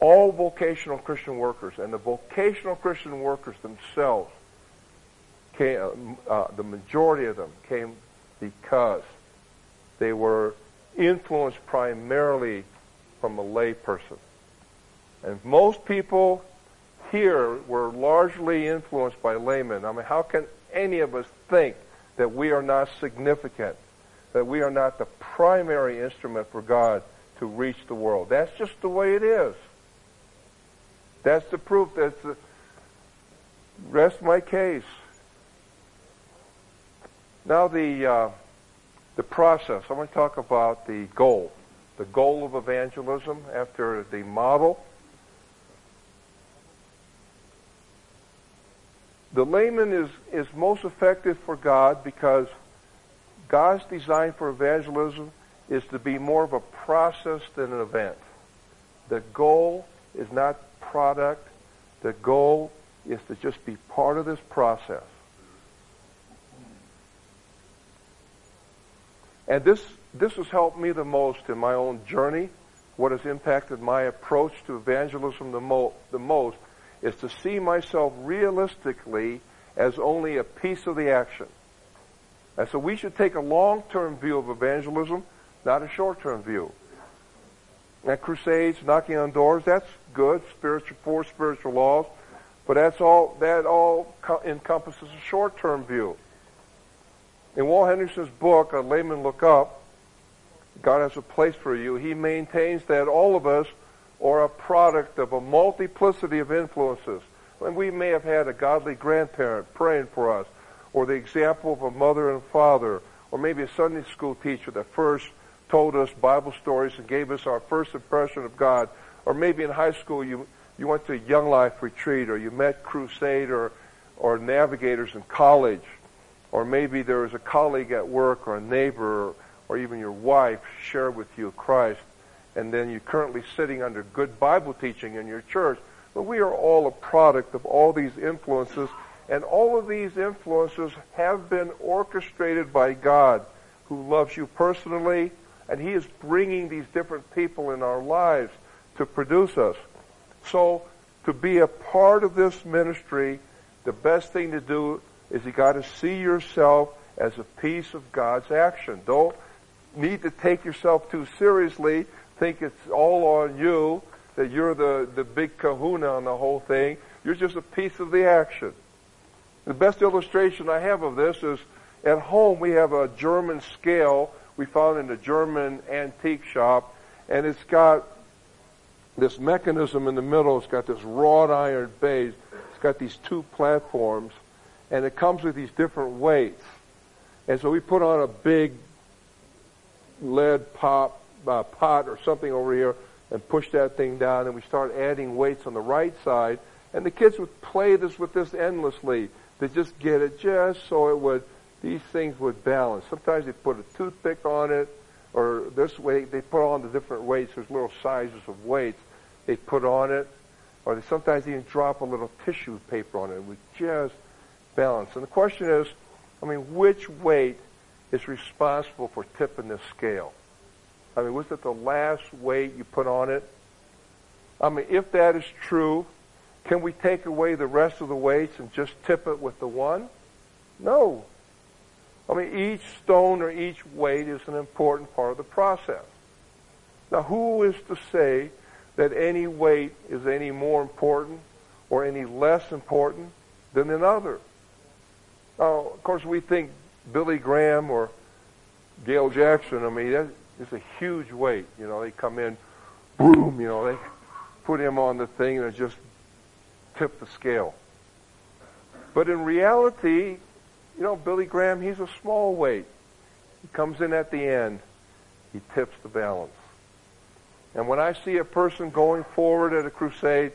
all vocational Christian workers, and the vocational Christian workers themselves came. Uh, the majority of them came because they were influenced primarily from a lay person. And most people here were largely influenced by laymen. I mean, how can any of us think that we are not significant, that we are not the primary instrument for God to reach the world? That's just the way it is. That's the proof. That's the rest my case. Now the uh, the process. I want to talk about the goal, the goal of evangelism after the model. The layman is, is most effective for God because God's design for evangelism is to be more of a process than an event. The goal is not product. The goal is to just be part of this process. And this, this has helped me the most in my own journey. What has impacted my approach to evangelism the, mo- the most is to see myself realistically as only a piece of the action. And so we should take a long-term view of evangelism, not a short-term view. And crusades, knocking on doors, that's good, spiritual, four spiritual laws, but that's all, that all encompasses a short-term view. In Walt Henrichsen's book, A Layman Look Up, God has a place for you, he maintains that all of us are a product of a multiplicity of influences. And we may have had a godly grandparent praying for us, or the example of a mother and father, or maybe a Sunday school teacher that first told us Bible stories and gave us our first impression of God. Or maybe in high school you, you went to a Young Life retreat, or you met Crusade or, or navigators in college or maybe there was a colleague at work or a neighbor or, or even your wife share with you Christ, and then you're currently sitting under good Bible teaching in your church. But we are all a product of all these influences, and all of these influences have been orchestrated by God, who loves you personally, and He is bringing these different people in our lives to produce us. So, to be a part of this ministry, the best thing to do is you got to see yourself as a piece of God's action. Don't need to take yourself too seriously, think it's all on you, that you're the, the big kahuna on the whole thing. You're just a piece of the action. The best illustration I have of this is at home we have a German scale we found in a German antique shop, and it's got this mechanism in the middle. It's got this wrought iron base. It's got these two platforms, and it comes with these different weights. And so we put on a big lead pop uh, pot or something over here and push that thing down, and we start adding weights on the right side. And the kids would play this with this endlessly to just get it just so it would these things would balance. Sometimes they put a toothpick on it, or this way they put on the different weights. There's little sizes of weights they put on it, or they sometimes even drop a little tissue paper on it. It would just balance. And the question is, I mean, which weight is responsible for tipping this scale? I mean, was it the last weight you put on it? I mean, if that is true, can we take away the rest of the weights and just tip it with the one? No. I mean, each stone or each weight is an important part of the process. Now, who is to say that any weight is any more important or any less important than another? Now, of course, we think Billy Graham or Gayle Jackson, I mean, that is a huge weight. You know, they come in, boom, you know, they put him on the thing and it just tipped the scale. But in reality, you know, Billy Graham, he's a small weight. He comes in at the end. He tips the balance. And when I see a person going forward at a crusade,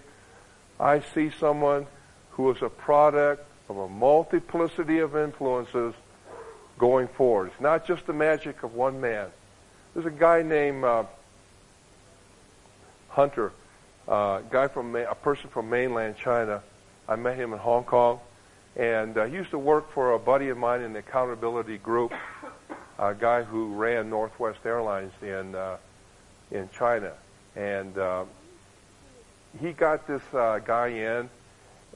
I see someone who is a product of a multiplicity of influences going forward. It's not just the magic of one man. There's a guy named uh, Hunter, uh, guy from a person from mainland China. I met him in Hong Kong, and uh, he used to work for a buddy of mine in the accountability group, a guy who ran Northwest Airlines in uh, in China, and uh, he got this uh, guy in,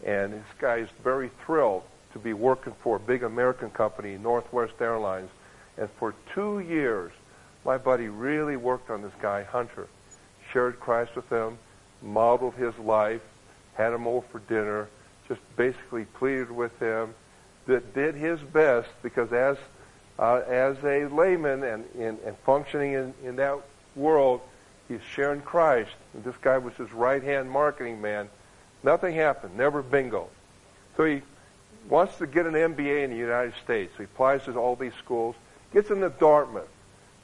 and this guy is very thrilled to be working for a big American company, Northwest Airlines. And for two years, my buddy really worked on this guy, Hunter. Shared Christ with him, modeled his life, had him over for dinner, just basically pleaded with him, that did his best because as uh, as a layman and, and, and functioning in, in that world, he's sharing Christ. And this guy was his right hand marketing man. Nothing happened, never bingo. So he wants to get an MBA in the United States. So he applies to all these schools, gets into Dartmouth,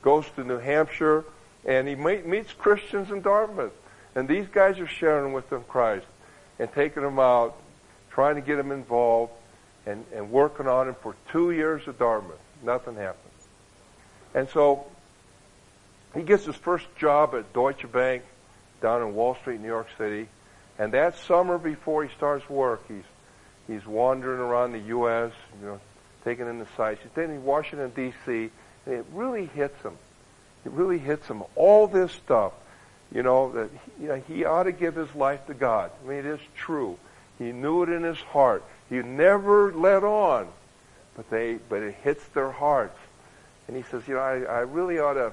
goes to New Hampshire, and he meets Christians in Dartmouth. And these guys are sharing with them Christ and taking them out, trying to get them involved, and, and working on them for two years at Dartmouth. Nothing happened. And so he gets his first job at Deutsche Bank down in Wall Street, New York City. And that summer before he starts work, he's he's wandering around the U.S., you know, taking in the sights. He's in Washington D.C. and it really hits him. It really hits him. All this stuff, you know, that you know, he ought to give his life to God. I mean, it is true. He knew it in his heart. He never let on, but they, but it hits their hearts. And he says, you know, I, I really ought to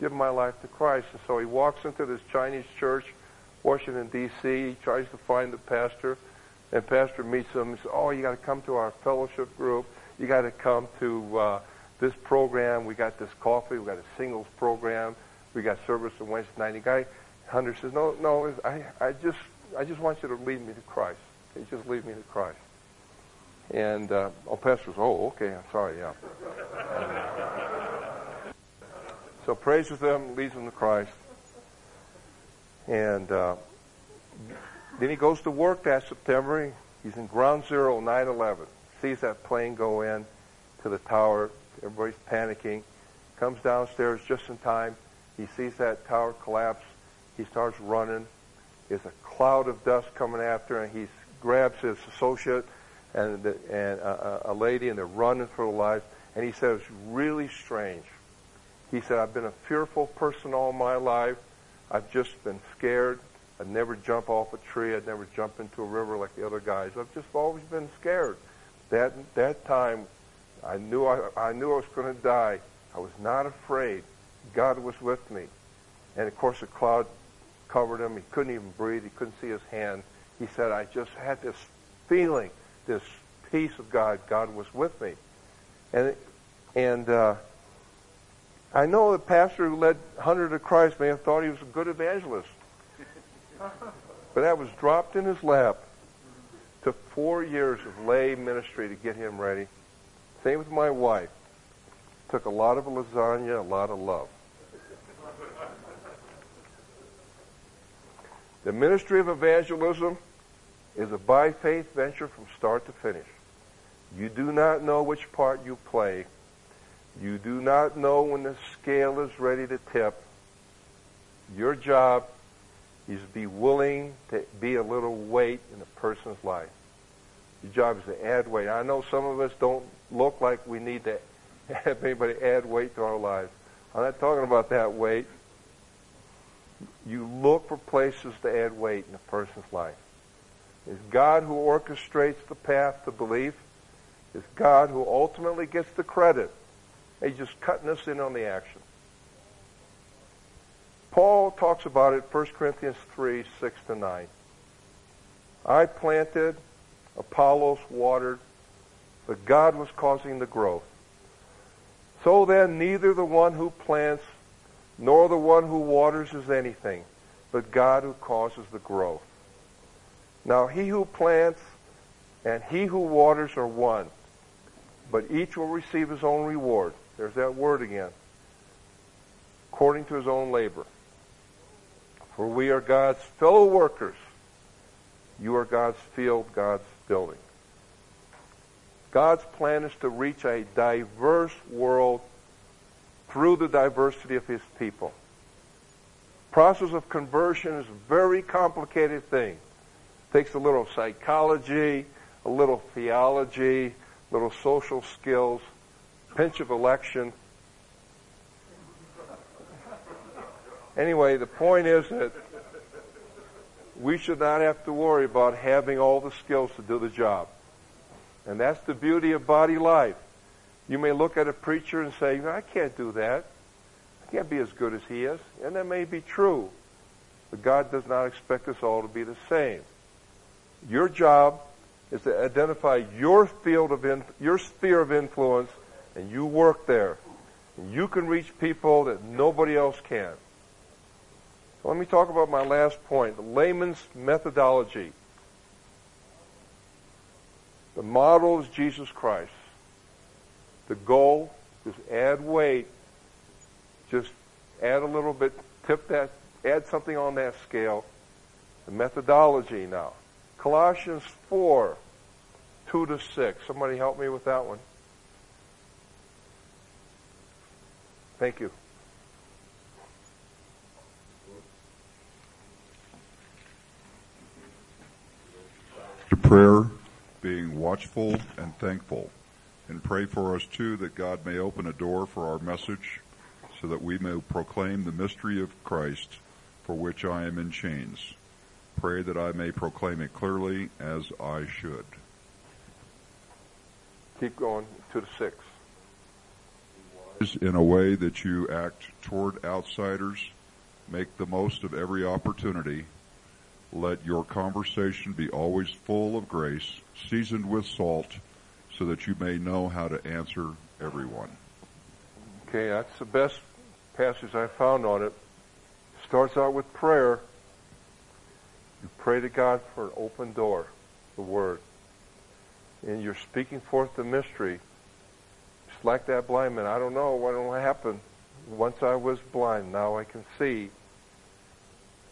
give my life to Christ. And so he walks into this Chinese church, Washington, D.C. He tries to find the pastor. And pastor meets him and says, oh, you got to come to our fellowship group. You got to come to uh, this program. We got this coffee. We got a singles program. We got service on Wednesday night. The guy, Hunter, says, no, no, I, I just, I just want you to lead me to Christ. You just lead me to Christ. And uh, oh, pastor says, oh, okay, I'm sorry, yeah. [LAUGHS] So praises them, leads them to Christ. And uh, then he goes to work that September. He's in ground zero, 9-11. Sees that plane go in to the tower. Everybody's panicking. Comes downstairs just in time. He sees that tower collapse. He starts running. There's a cloud of dust coming after, and he grabs his associate and, the, and a, a lady, and they're running for their lives. And he says, really strange. He said, I've been a fearful person all my life. I've just been scared. I'd never jump off a tree. I'd never jump into a river like the other guys. I've just always been scared. That that time, I knew I, I knew I was going to die. I was not afraid. God was with me, and of course the cloud covered him. He couldn't even breathe. He couldn't see his hand. He said, "I just had this feeling, this peace of God. God was with me," and and. Uh, I know the pastor who led Hunter to Christ may have thought he was a good evangelist. but that was dropped in his lap. Took four years of lay ministry to get him ready. Same with my wife. Took a lot of lasagna, a lot of love. The ministry of evangelism is a by faith venture from start to finish. You do not know which part you play you do not know when the scale is ready to tip. Your job is to be willing to be a little weight in a person's life. Your job is to add weight. I know some of us don't look like we need to [LAUGHS] have anybody add weight to our lives. I'm not talking about that weight. You look for places to add weight in a person's life. It's God who orchestrates the path to belief. It's God who ultimately gets the credit He's just cutting us in on the action. Paul talks about it 1 Corinthians 3, 6 to 9. I planted, Apollos watered, but God was causing the growth. So then, neither the one who plants nor the one who waters is anything, but God who causes the growth. Now, he who plants and he who waters are one, but each will receive his own reward. There's that word again. According to his own labor. For we are God's fellow workers. You are God's field, God's building. God's plan is to reach a diverse world through the diversity of his people. Process of conversion is a very complicated thing. It takes a little psychology, a little theology, a little social skills, pinch of election. Anyway, the point is that we should not have to worry about having all the skills to do the job. And that's the beauty of body life. You may look at a preacher and say, I can't do that. I can't be as good as he is. And that may be true. But God does not expect us all to be the same. Your job is to identify your field of in, your sphere of influence and you work there. And you can reach people that nobody else can. Let me talk about my last point, the layman's methodology. The model is Jesus Christ. The goal is add weight, just add a little bit, tip that, add something on that scale. The methodology now. Colossians 4, 2 to 6. Somebody help me with that one. Thank you. To prayer, being watchful and thankful, and pray for us too that God may open a door for our message so that we may proclaim the mystery of Christ for which I am in chains. Pray that I may proclaim it clearly as I should. Keep going to the six. In a way that you act toward outsiders, make the most of every opportunity. Let your conversation be always full of grace, seasoned with salt, so that you may know how to answer everyone. Okay, that's the best passage I found on it. Starts out with prayer. You pray to God for an open door, the Word. And you're speaking forth the mystery. Like that blind man. I don't know what will happen. Once I was blind, now I can see.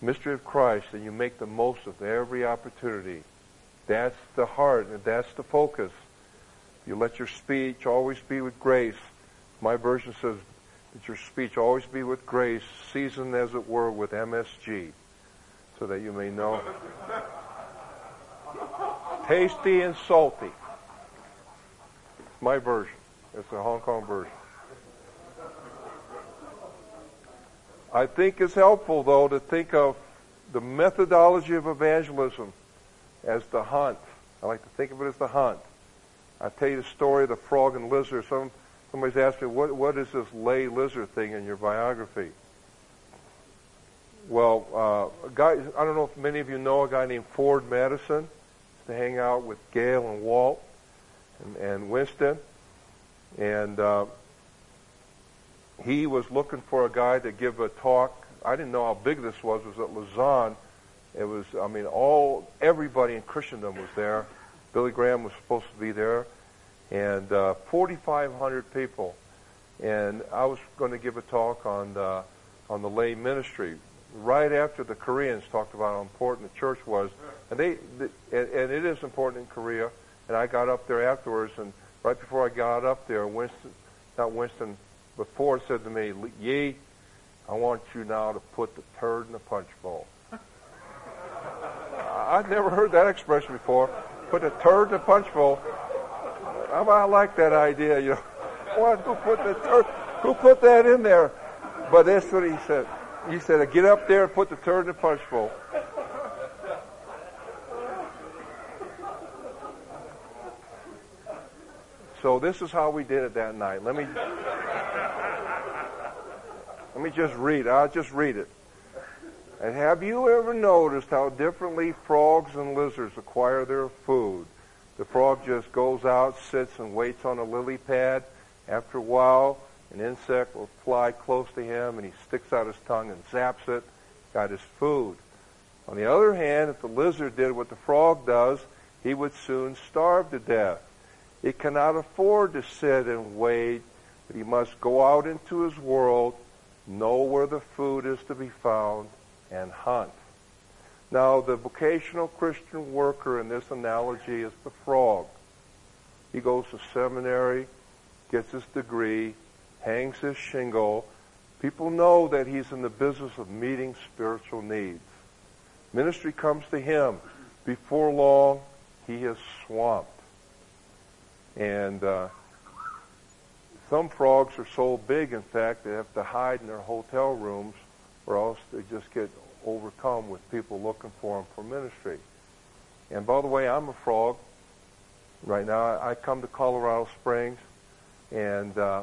Mystery of Christ, and you make the most of every opportunity. That's the heart, and that's the focus. You let your speech always be with grace. My version says that your speech always be with grace, seasoned as it were with MSG, so that you may know. [LAUGHS] Tasty and salty. My version. It's the Hong Kong version. I think it's helpful, though, to think of the methodology of evangelism as the hunt. I like to think of it as the hunt. I tell you the story of the frog and lizard. Some somebody's asked me, what what is this lay lizard thing in your biography? Well, uh, a guy I don't know if many of you know a guy named Ford Madison. to hang out with Gayle and Walt and, and Winston, and uh, he was looking for a guy to give a talk. I didn't know how big this was. It was at Lausanne. It was, I mean, all everybody in Christendom was there. Billy Graham was supposed to be there, and uh, 4,500 people. And I was going to give a talk on the, on the lay ministry right after the Koreans talked about how important the church was, and they, the, and, and it is important in Korea. And I got up there afterwards, and right before I got up there, Winston, not Winston, but Ford said to me, "Yih, I want you now to put the turd in the punch bowl." [LAUGHS] I'd never heard that expression before put the turd in the punch bowl. I like that idea, you know. [LAUGHS] Who put the turd? Who put that in there? But that's what he said. He said, "Get up there and put the turd in the punch bowl." So this is how we did it that night. Let me let me just read. I'll just read it. And have you ever noticed how differently frogs and lizards acquire their food? The frog just goes out, sits, and waits on a lily pad. After a while, An insect will fly close to him and he sticks out his tongue and zaps it, got his food. On the other hand, if the lizard did what the frog does, he would soon starve to death. It cannot afford to sit and wait, but he must go out into his world, know where the food is to be found, and hunt. Now, the vocational Christian worker in this analogy is the frog. He goes to seminary, gets his degree, hangs his shingle. People know that he's in the business of meeting spiritual needs. Ministry comes to him. Before long, he is swamped. And uh, some frogs are so big, in fact, they have to hide in their hotel rooms or else they just get overcome with people looking for them for ministry. And by the way, I'm a frog. Right now, I come to Colorado Springs, and uh,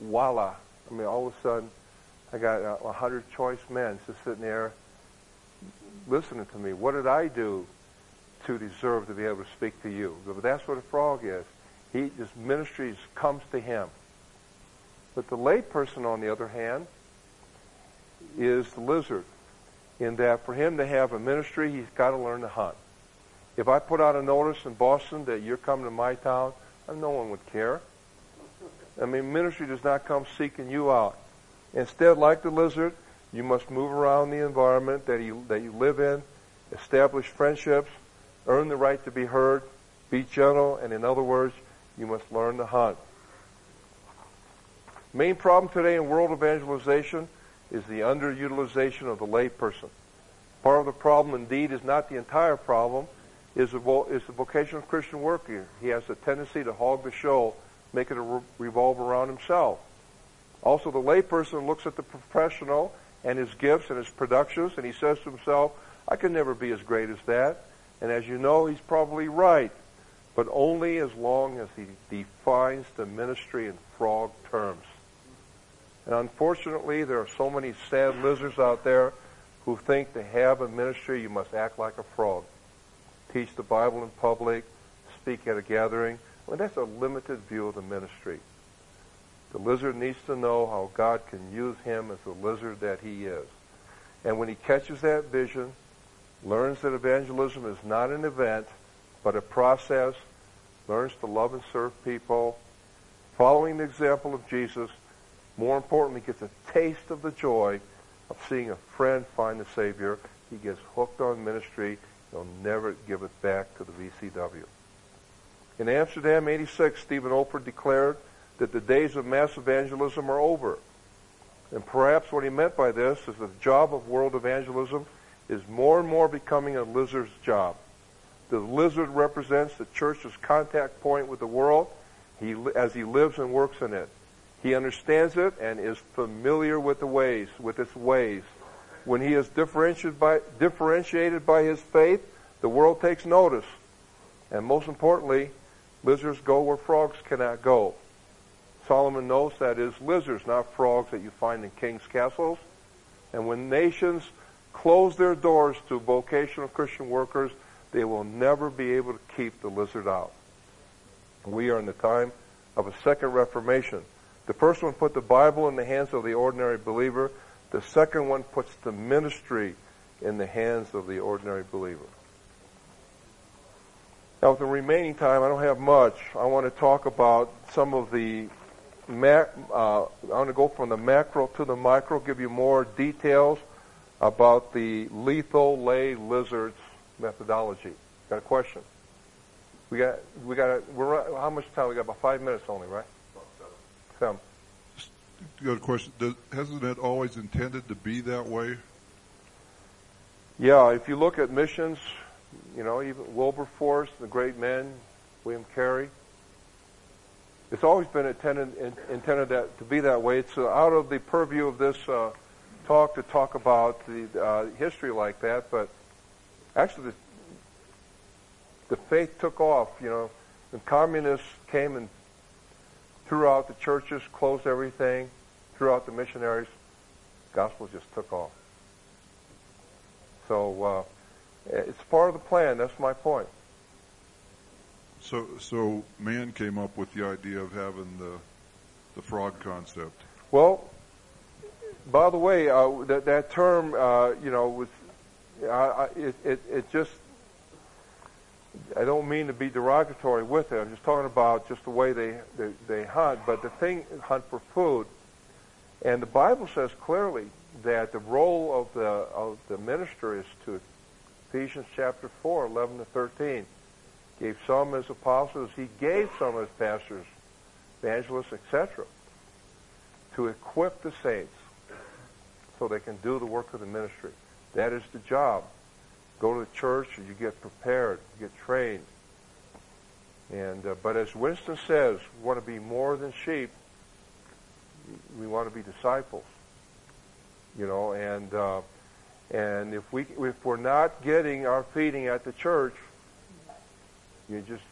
voila! I mean, all of a sudden, I got a hundred choice men just sitting there listening to me. What did I do to deserve to be able to speak to you? But that's what a frog is. He, this ministry comes to him. But the layperson, on the other hand, is the lizard. In that for him to have a ministry, he's got to learn to hunt. If I put out a notice in Boston that you're coming to my town, uh, no one would care. I mean, ministry does not come seeking you out. Instead, like the lizard, you must move around the environment that you, that you live in, establish friendships, earn the right to be heard, be gentle, and in other words, you must learn to hunt. Main problem today in world evangelization is the underutilization of the layperson. Part of the problem, indeed, is not the entire problem, is the, is the vocational Christian worker. He has a tendency to hog the show, make it re- revolve around himself. Also, the layperson looks at the professional and his gifts and his productions, and he says to himself, I can never be as great as that. And as you know, he's probably right, but only as long as he defines the ministry in frog terms. And unfortunately, there are so many sad lizards out there who think to have a ministry, you must act like a frog. Teach the Bible in public, speak at a gathering. Well, that's a limited view of the ministry. The lizard needs to know how God can use him as the lizard that he is. And when he catches that vision, learns that evangelism is not an event, but a process, learns to love and serve people, following the example of Jesus, more importantly, gets a taste of the joy of seeing a friend find the Savior. He gets hooked on ministry. He'll never give it back to the VCW. In Amsterdam, 86, Stephen Olford declared that the days of mass evangelism are over. And perhaps what he meant by this is that the job of world evangelism is more and more becoming a lizard's job. The lizard represents the church's contact point with the world he, as he lives and works in it. He understands it and is familiar with the ways, with its ways. When he is differentiated by, differentiated by his faith, the world takes notice. And most importantly, lizards go where frogs cannot go. Solomon knows that is lizards, not frogs that you find in king's castles. And when nations close their doors to vocational Christian workers, they will never be able to keep the lizard out. We are in the time of a second reformation. The first one put the Bible in the hands of the ordinary believer. The second one puts the ministry in the hands of the ordinary believer. Now, with the remaining time, I don't have much. I want to talk about some of the. Mac, uh, I want to go from the macro to the micro, give you more details about the lethal lay lizards methodology. Got a question? We got we got a, we're how much time? We got about five minutes only, right? Sam. Got a question. Does, hasn't it always intended to be that way? Yeah, if you look at missions, you know, even Wilberforce, the great men, William Carey, it's always been intended, intended that, to be that way. It's uh, out of the purview of this uh, talk to talk about the uh, history like that, but actually the, the faith took off. You know, the communists came and threw out the churches, closed everything, threw out the missionaries, gospel just took off. So uh, it's part of the plan. That's my point. So, so man came up with the idea of having the the frog concept? Well, by the way, uh, that that term, uh, you know, was I, I, it, it it just. I don't mean to be derogatory with it. I'm just talking about just the way they, they they hunt. But the thing, hunt for food, and the Bible says clearly that the role of the of the minister is to Ephesians chapter 4, 11 to 13. Gave some as apostles. He gave some as pastors, evangelists, etc. To equip the saints so they can do the work of the ministry. That is the job. Go to the church and you get prepared, you get trained. And uh, but as Winston says, we want to be more than sheep. We want to be disciples. You know, and uh, and if we if we're not getting our feeding at the church, you just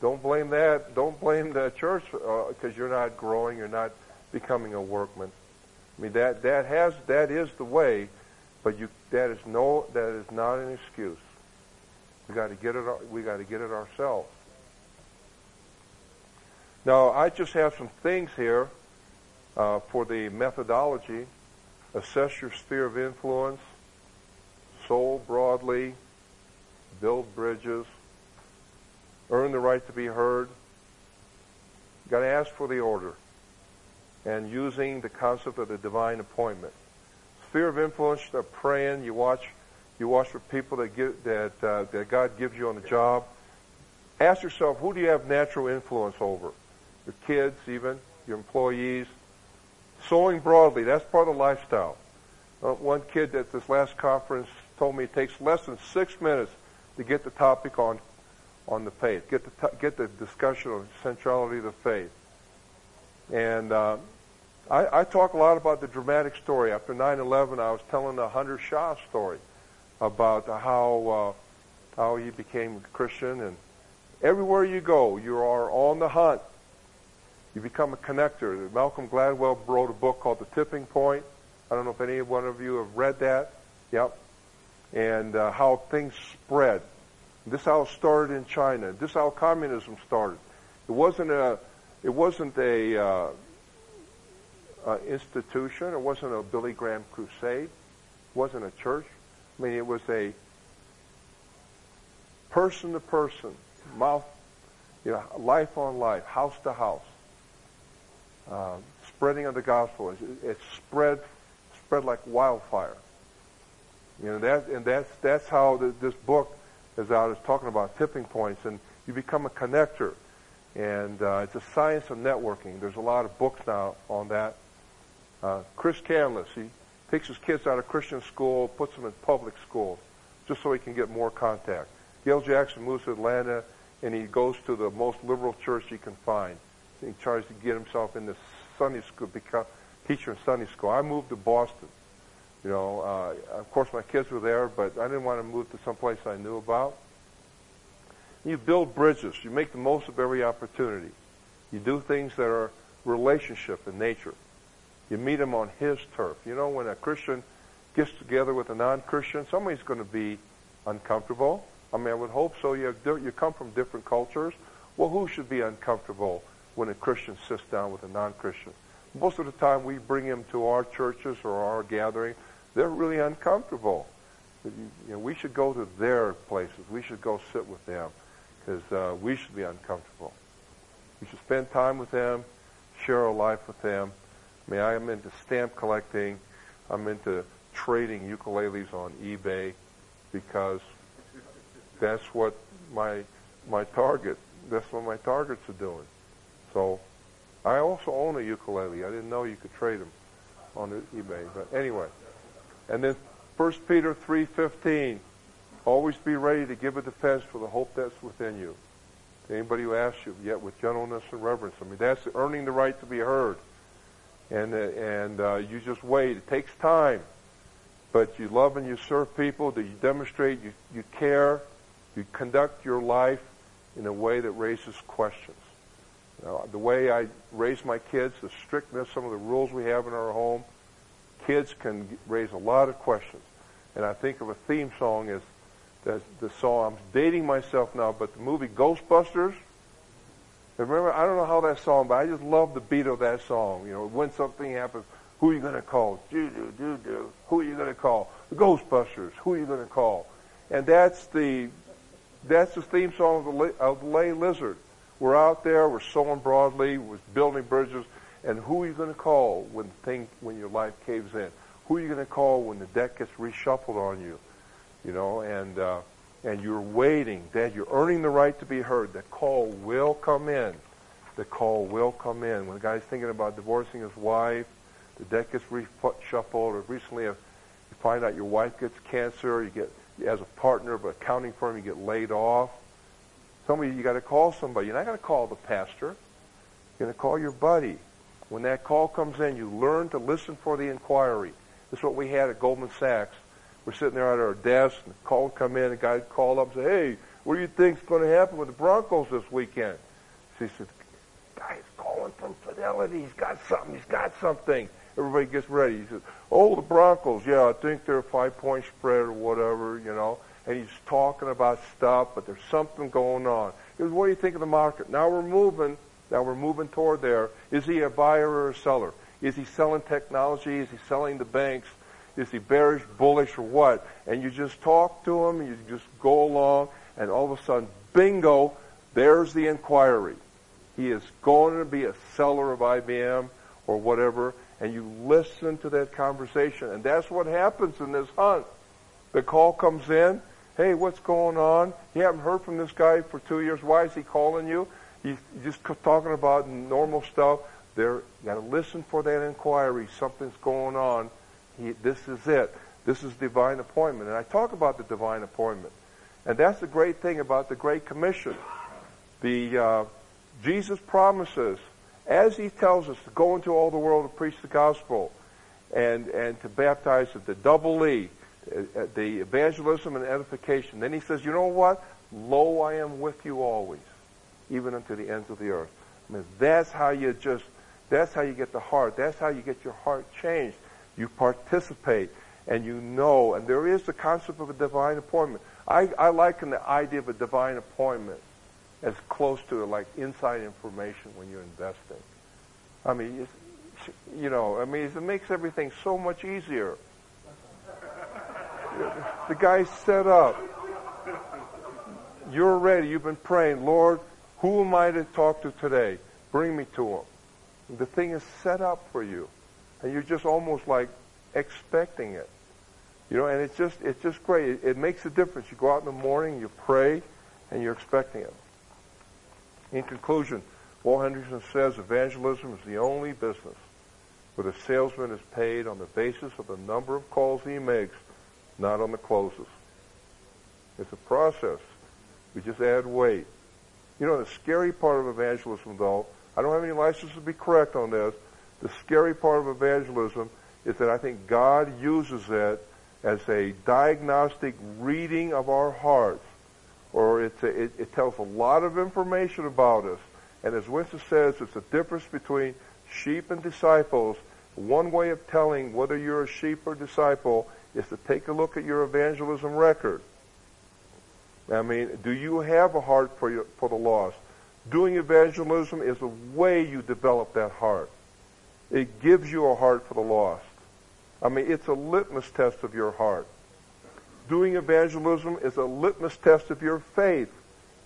don't blame that. Don't blame the church because uh, you're not growing. You're not becoming a workman. I mean that that has that is the way, but you that is no that is not an excuse. We got to get it. We got to get it ourselves. Now I just have some things here uh, for the methodology. Assess your sphere of influence. Soul broadly. Build bridges. Earn the right to be heard. Got to ask for the order and using the concept of the divine appointment. Sphere of influence, uh, praying, you watch, you watch for people that get, that, uh, that God gives you on the job. Ask yourself, who do you have natural influence over? Your kids, even, your employees. Sowing broadly, that's part of the lifestyle. Uh, one kid at this last conference told me it takes less than six minutes to get the topic on, on the faith, get the, get the discussion on centrality of the faith. And uh, I, I talk a lot about the dramatic story. After 9/11, I was telling the Hunter Shah story about how uh, how he became a Christian, and everywhere you go, you are on the hunt. You become a connector. Malcolm Gladwell wrote a book called The Tipping Point. I don't know if any one of you have read that. Yep. And uh, how things spread. This is how it started in China. This is how communism started. It wasn't a it wasn't a uh, uh, institution. It wasn't a Billy Graham crusade. It wasn't a church. I mean, it was a person to person, mouth, you know, life on life, house to house, uh, spreading of the gospel. It, it spread, spread like wildfire. You know that, and that's that's how the, this book is out. Is talking about tipping points, and you become a connector, and uh, it's a science of networking. There's a lot of books now on that. Uh, Chris Canlis, he takes his kids out of Christian school, puts them in public school, just so he can get more contact. Gayle Jackson moves to Atlanta, and he goes to the most liberal church he can find. He tries to get himself into Sunday school, become teacher in Sunday school. I moved to Boston. You know, uh, of course my kids were there, but I didn't want to move to some place I knew about. You build bridges. You make the most of every opportunity. You do things that are relationship in nature. You meet him on his turf. You know, when a Christian gets together with a non-Christian, somebody's going to be uncomfortable. I mean, I would hope so. You, you come from different cultures. Well, who should be uncomfortable when a Christian sits down with a non-Christian? Most of the time we bring them to our churches or our gathering, they're really uncomfortable. You know, we should go to their places. We should go sit with them because uh, we should be uncomfortable. We should spend time with them, share our life with them, I mean, I am into stamp collecting. I'm into trading ukuleles on eBay because that's what my my target. That's what my targets are doing. So I also own a ukulele. I didn't know you could trade them on eBay, but anyway. And then 1 Peter 3:15, always be ready to give a defense for the hope that's within you. To anybody who asks you, yet with gentleness and reverence. I mean, that's earning the right to be heard and uh, and uh, you just wait. It takes time, but you love and you serve people. That you demonstrate you you care. You conduct your life in a way that raises questions. Now, the way I raise my kids, the strictness, some of the rules we have in our home, kids can raise a lot of questions. And I think of a theme song as the, the song. I'm dating myself now, but the movie Ghostbusters Remember, I don't know how that song, but I just love the beat of that song. You know, when something happens, who are you going to call? Do do do do. Who are you going to call? The Ghostbusters. Who are you going to call? And that's the that's the theme song of the, of the lay lizard. We're out there, we're sowing broadly, we're building bridges, and who are you going to call when thing when your life caves in? Who are you going to call when the deck gets reshuffled on you? You know, and uh, and you're waiting, Dad, you're earning the right to be heard. The call will come in. The call will come in. When a guy's thinking about divorcing his wife, the deck gets reshuffled, or recently uh, you find out your wife gets cancer, you get, as a partner of an accounting firm, you get laid off. Somebody, you got to call somebody. You're not going to call the pastor. You're going to call your buddy. When that call comes in, you learn to listen for the inquiry. This is what we had at Goldman Sachs. We're sitting there at our desk, and the call come in, a guy called up and said, hey, what do you think's going to happen with the Broncos this weekend? She said, guy's calling from Fidelity. He's got something. He's got something. Everybody gets ready. He says, oh, the Broncos. Yeah, I think they're a five-point spread or whatever, you know. And he's talking about stuff, but there's something going on. He goes, what do you think of the market? Now we're moving. Now we're moving toward there. Is he a buyer or a seller? Is he selling technology? Is he selling the banks? Is he bearish, bullish, or what? And you just talk to him, you just go along, and all of a sudden, bingo, there's the inquiry. He is going to be a seller of IBM or whatever, and you listen to that conversation. And that's what happens in this hunt. The call comes in. Hey, what's going on? You haven't heard from this guy for two years. Why is he calling you? He's just talking about normal stuff. There, you got to listen for that inquiry. Something's going on. He, this is it. This is divine appointment. And I talk about the divine appointment. And that's the great thing about the Great Commission. The, uh, Jesus promises, as he tells us to go into all the world and preach the gospel and, and to baptize at the double E, uh, the evangelism and edification. Then he says, you know what? Lo, I am with you always, even unto the ends of the earth. I mean, that's how you just, that's how you get the heart. That's how you get your heart changed. You participate and you know, and there is the concept of a divine appointment. I, I liken the idea of a divine appointment as close to like inside information when you're investing. I mean, you know, I mean, it makes everything so much easier. the guy's set up. You're ready. You've been praying, Lord, who am I to talk to today? Bring me to him. The thing is set up for you and you're just almost like expecting it. You know, and it's just it's just great. It, it makes a difference. You go out in the morning, you pray, and you're expecting it. In conclusion, Walt Henrichsen says evangelism is the only business where the salesman is paid on the basis of the number of calls he makes, not on the closes. It's a process. We just add weight. You know, the scary part of evangelism, though, I don't have any license to be correct on this, the scary part of evangelism is that I think God uses it as a diagnostic reading of our hearts, or a, it, it tells a lot of information about us. And as Winston says, it's a difference between sheep and disciples. One way of telling whether you're a sheep or disciple is to take a look at your evangelism record. I mean, do you have a heart for, your, for the lost? Doing evangelism is a way you develop that heart. It gives you a heart for the lost. I mean, it's a litmus test of your heart. Doing evangelism is a litmus test of your faith,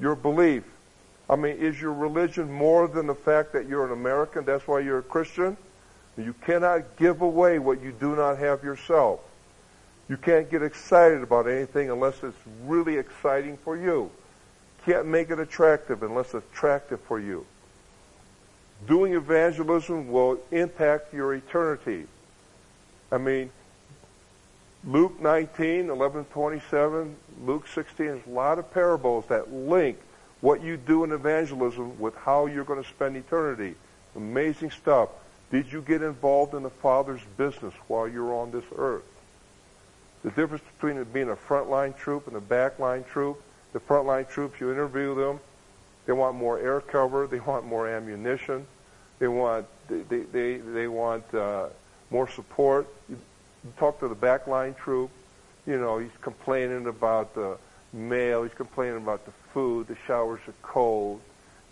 your belief. I mean, is your religion more than the fact that you're an American? That's why you're a Christian? You cannot give away what you do not have yourself. You can't get excited about anything unless it's really exciting for you. Can't make it attractive unless it's attractive for you doing evangelism will impact your eternity. I mean, Luke 19, 11, 27, Luke 16, there's a lot of parables that link what you do in evangelism with how you're going to spend eternity. Amazing stuff. Did you get involved in the Father's business while you're on this earth? The difference between being a frontline troop and a backline troop, the frontline troops, you interview them, they want more air cover. They want more ammunition. They want they they they want uh, more support. You talk to the backline troop. You know, he's complaining about the mail. He's complaining about the food. The showers are cold.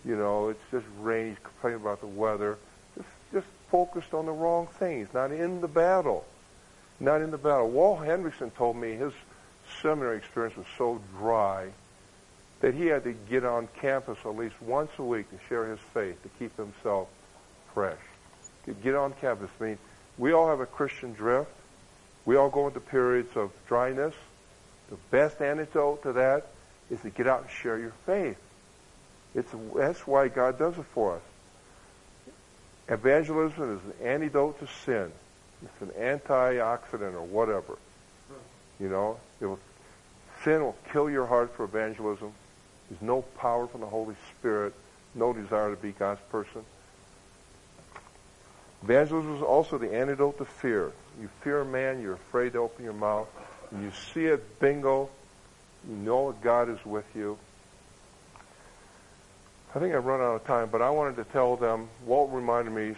you know, it's just rain. He's complaining about the weather. Just, just focused on the wrong things, not in the battle. Not in the battle. Walt Henrichsen told me his seminary experience was so dry that he had to get on campus at least once a week to share his faith, to keep himself fresh. Get on campus. I mean, we all have a Christian drift. We all go into periods of dryness. The best antidote to that is to get out and share your faith. It's, that's why God does it for us. Evangelism is an antidote to sin. It's an antioxidant or whatever. You know, will, sin will kill your heart for evangelism. There's no power from the Holy Spirit, no desire to be God's person. Evangelism is also the antidote to fear. You fear a man, you're afraid to open your mouth. When you see it, bingo, you know that God is with you. I think I've run out of time, but I wanted to tell them, Walt reminded me, you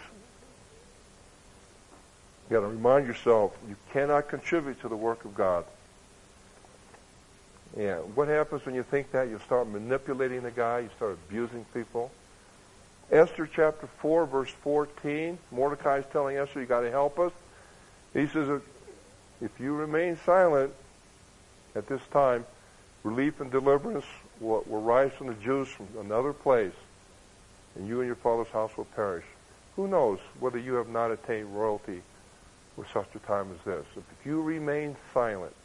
got to remind yourself, you cannot contribute to the work of God. And what happens when you think that? You start manipulating the guy, you start abusing people. Esther chapter 4, verse 14, Mordecai is telling Esther, you got to help us. He says, uh, if you remain silent at this time, relief and deliverance will, will rise from the Jews from another place, and you and your father's house will perish. Who knows whether you have not attained royalty for such a time as this? If you remain silent,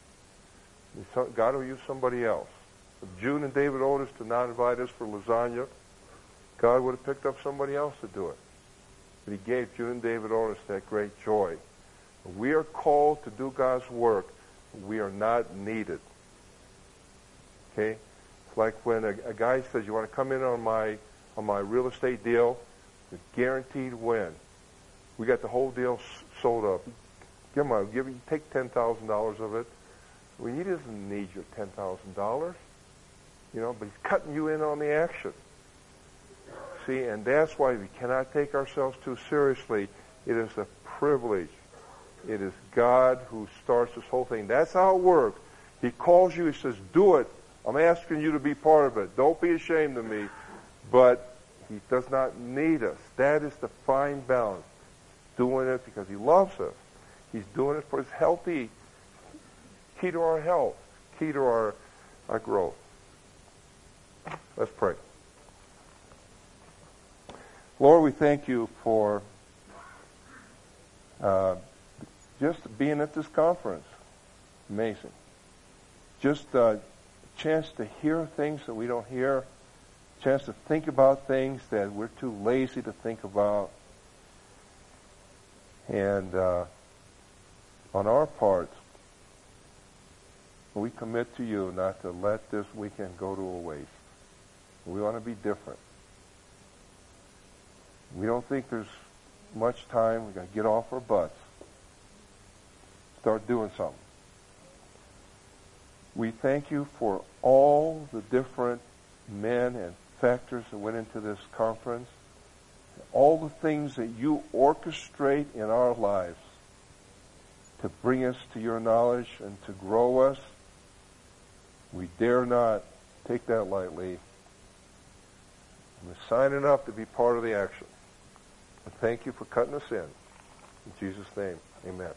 God will use somebody else. If June and David Otis did not invite us for lasagna, God would have picked up somebody else to do it. But he gave June and David Otis that great joy. We are called to do God's work. We are not needed. Okay? It's like when a, a guy says, you want to come in on my, on my real estate deal? It's guaranteed win. We got the whole deal sold up. Give him a, give him, take $10,000 of it. Well, he doesn't need your $10,000. You know, but he's cutting you in on the action. See, and that's why we cannot take ourselves too seriously. It is a privilege. It is God who starts this whole thing. That's how it works. He calls you, he says, do it. I'm asking you to be part of it. Don't be ashamed of me. But he does not need us. That is the fine balance. Doing it because he loves us. He's doing it for his healthy, key to our health, key to our, our growth. Let's pray. Lord, we thank you for uh, just being at this conference. Amazing. Just a uh, chance to hear things that we don't hear, chance to think about things that we're too lazy to think about. And uh, on our part, we commit to you not to let this weekend go to a waste. We want to be different. We don't think there's much time. We've got to get off our butts. Start doing something. We thank you for all the different men and factors that went into this conference, all the things that you orchestrate in our lives to bring us to your knowledge and to grow us. We dare not take that lightly. We're signing up to be part of the action. Thank you for cutting us in. In Jesus' name, amen.